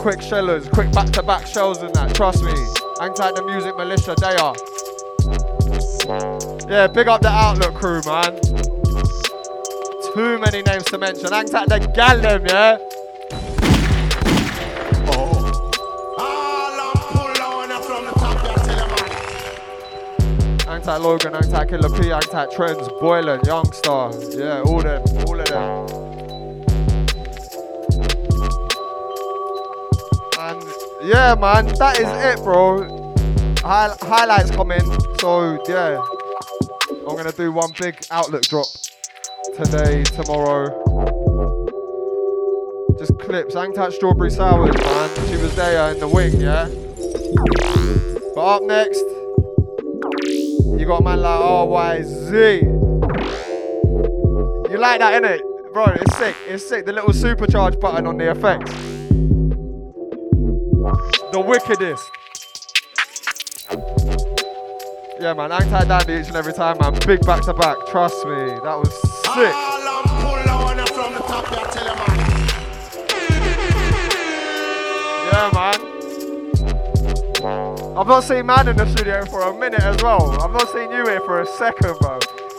Quick shellers, quick back-to-back shells and that, trust me. Hang tight the music militia, they are. Yeah, big up the Outlook crew, man. Too many names to mention. Hang tight the gal yeah? Tight Logan, tight Killer P, tight Trends, Boylan, Youngstar. Yeah, all them, all of them. And yeah, man, that is it, bro. Hi- highlights coming. So yeah, I'm gonna do one big outlook drop today, tomorrow. Just clips. Hang tight Strawberry Sours, man. She was there in the wing, yeah. But up next, you got a man like RYZ. You like that, innit? Bro, it's sick. It's sick. The little supercharge button on the effects. The wickedest. Yeah, man. Tight dandy each and every time, man. Big back to back. Trust me. That was sick. Yeah, man. I've not seen man in the studio for a minute as well. I've not seen you here for a second, bro.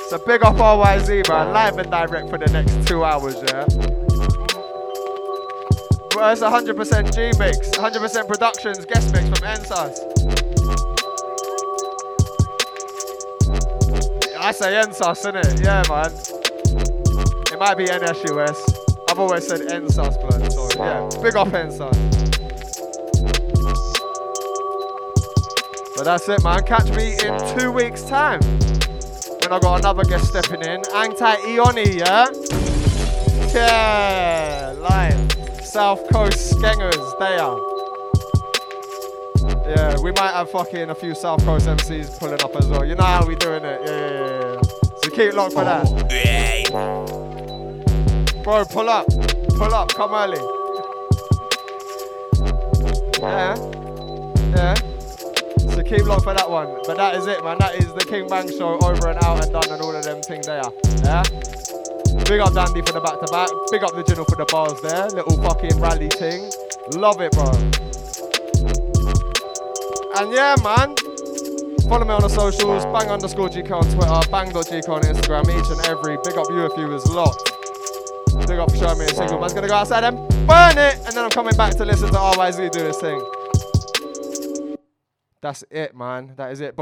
So big up RYZ, man. Live and direct for the next two hours, yeah? Well, it's 100% G mix, 100% productions, guest mix from NSAS. I say NSAS, innit? Yeah, man. It might be NSUS. I've always said NSAS, blood. So yeah, big up NSAS. But that's it, man. Catch me in two weeks' time. When I got another guest stepping in. Hang tight, yeah? Yeah, live. South Coast Skengers, they are. Yeah, we might have fucking a few South Coast MCs pulling up as well. You know how we doing it. Yeah, yeah, yeah, yeah. So keep locked for that. Bro, pull up. Pull up. Come early. Yeah. Yeah. Keep locked for that one. But that is it, man. That is the King Bang Show over and out and done and all of them things there. Yeah? Big up Dandy for the back to back. Big up the General for the bars there. Little fucking rally thing. Love it, bro. And yeah, man. Follow me on the socials. Bang underscore GK on Twitter. Bang.gk on Instagram. Each and every. Big up you if you was locked. Big up showing me a single. Man's gonna go outside and burn it. And then I'm coming back to listen to RYZ do his thing. That's it, man. That is it.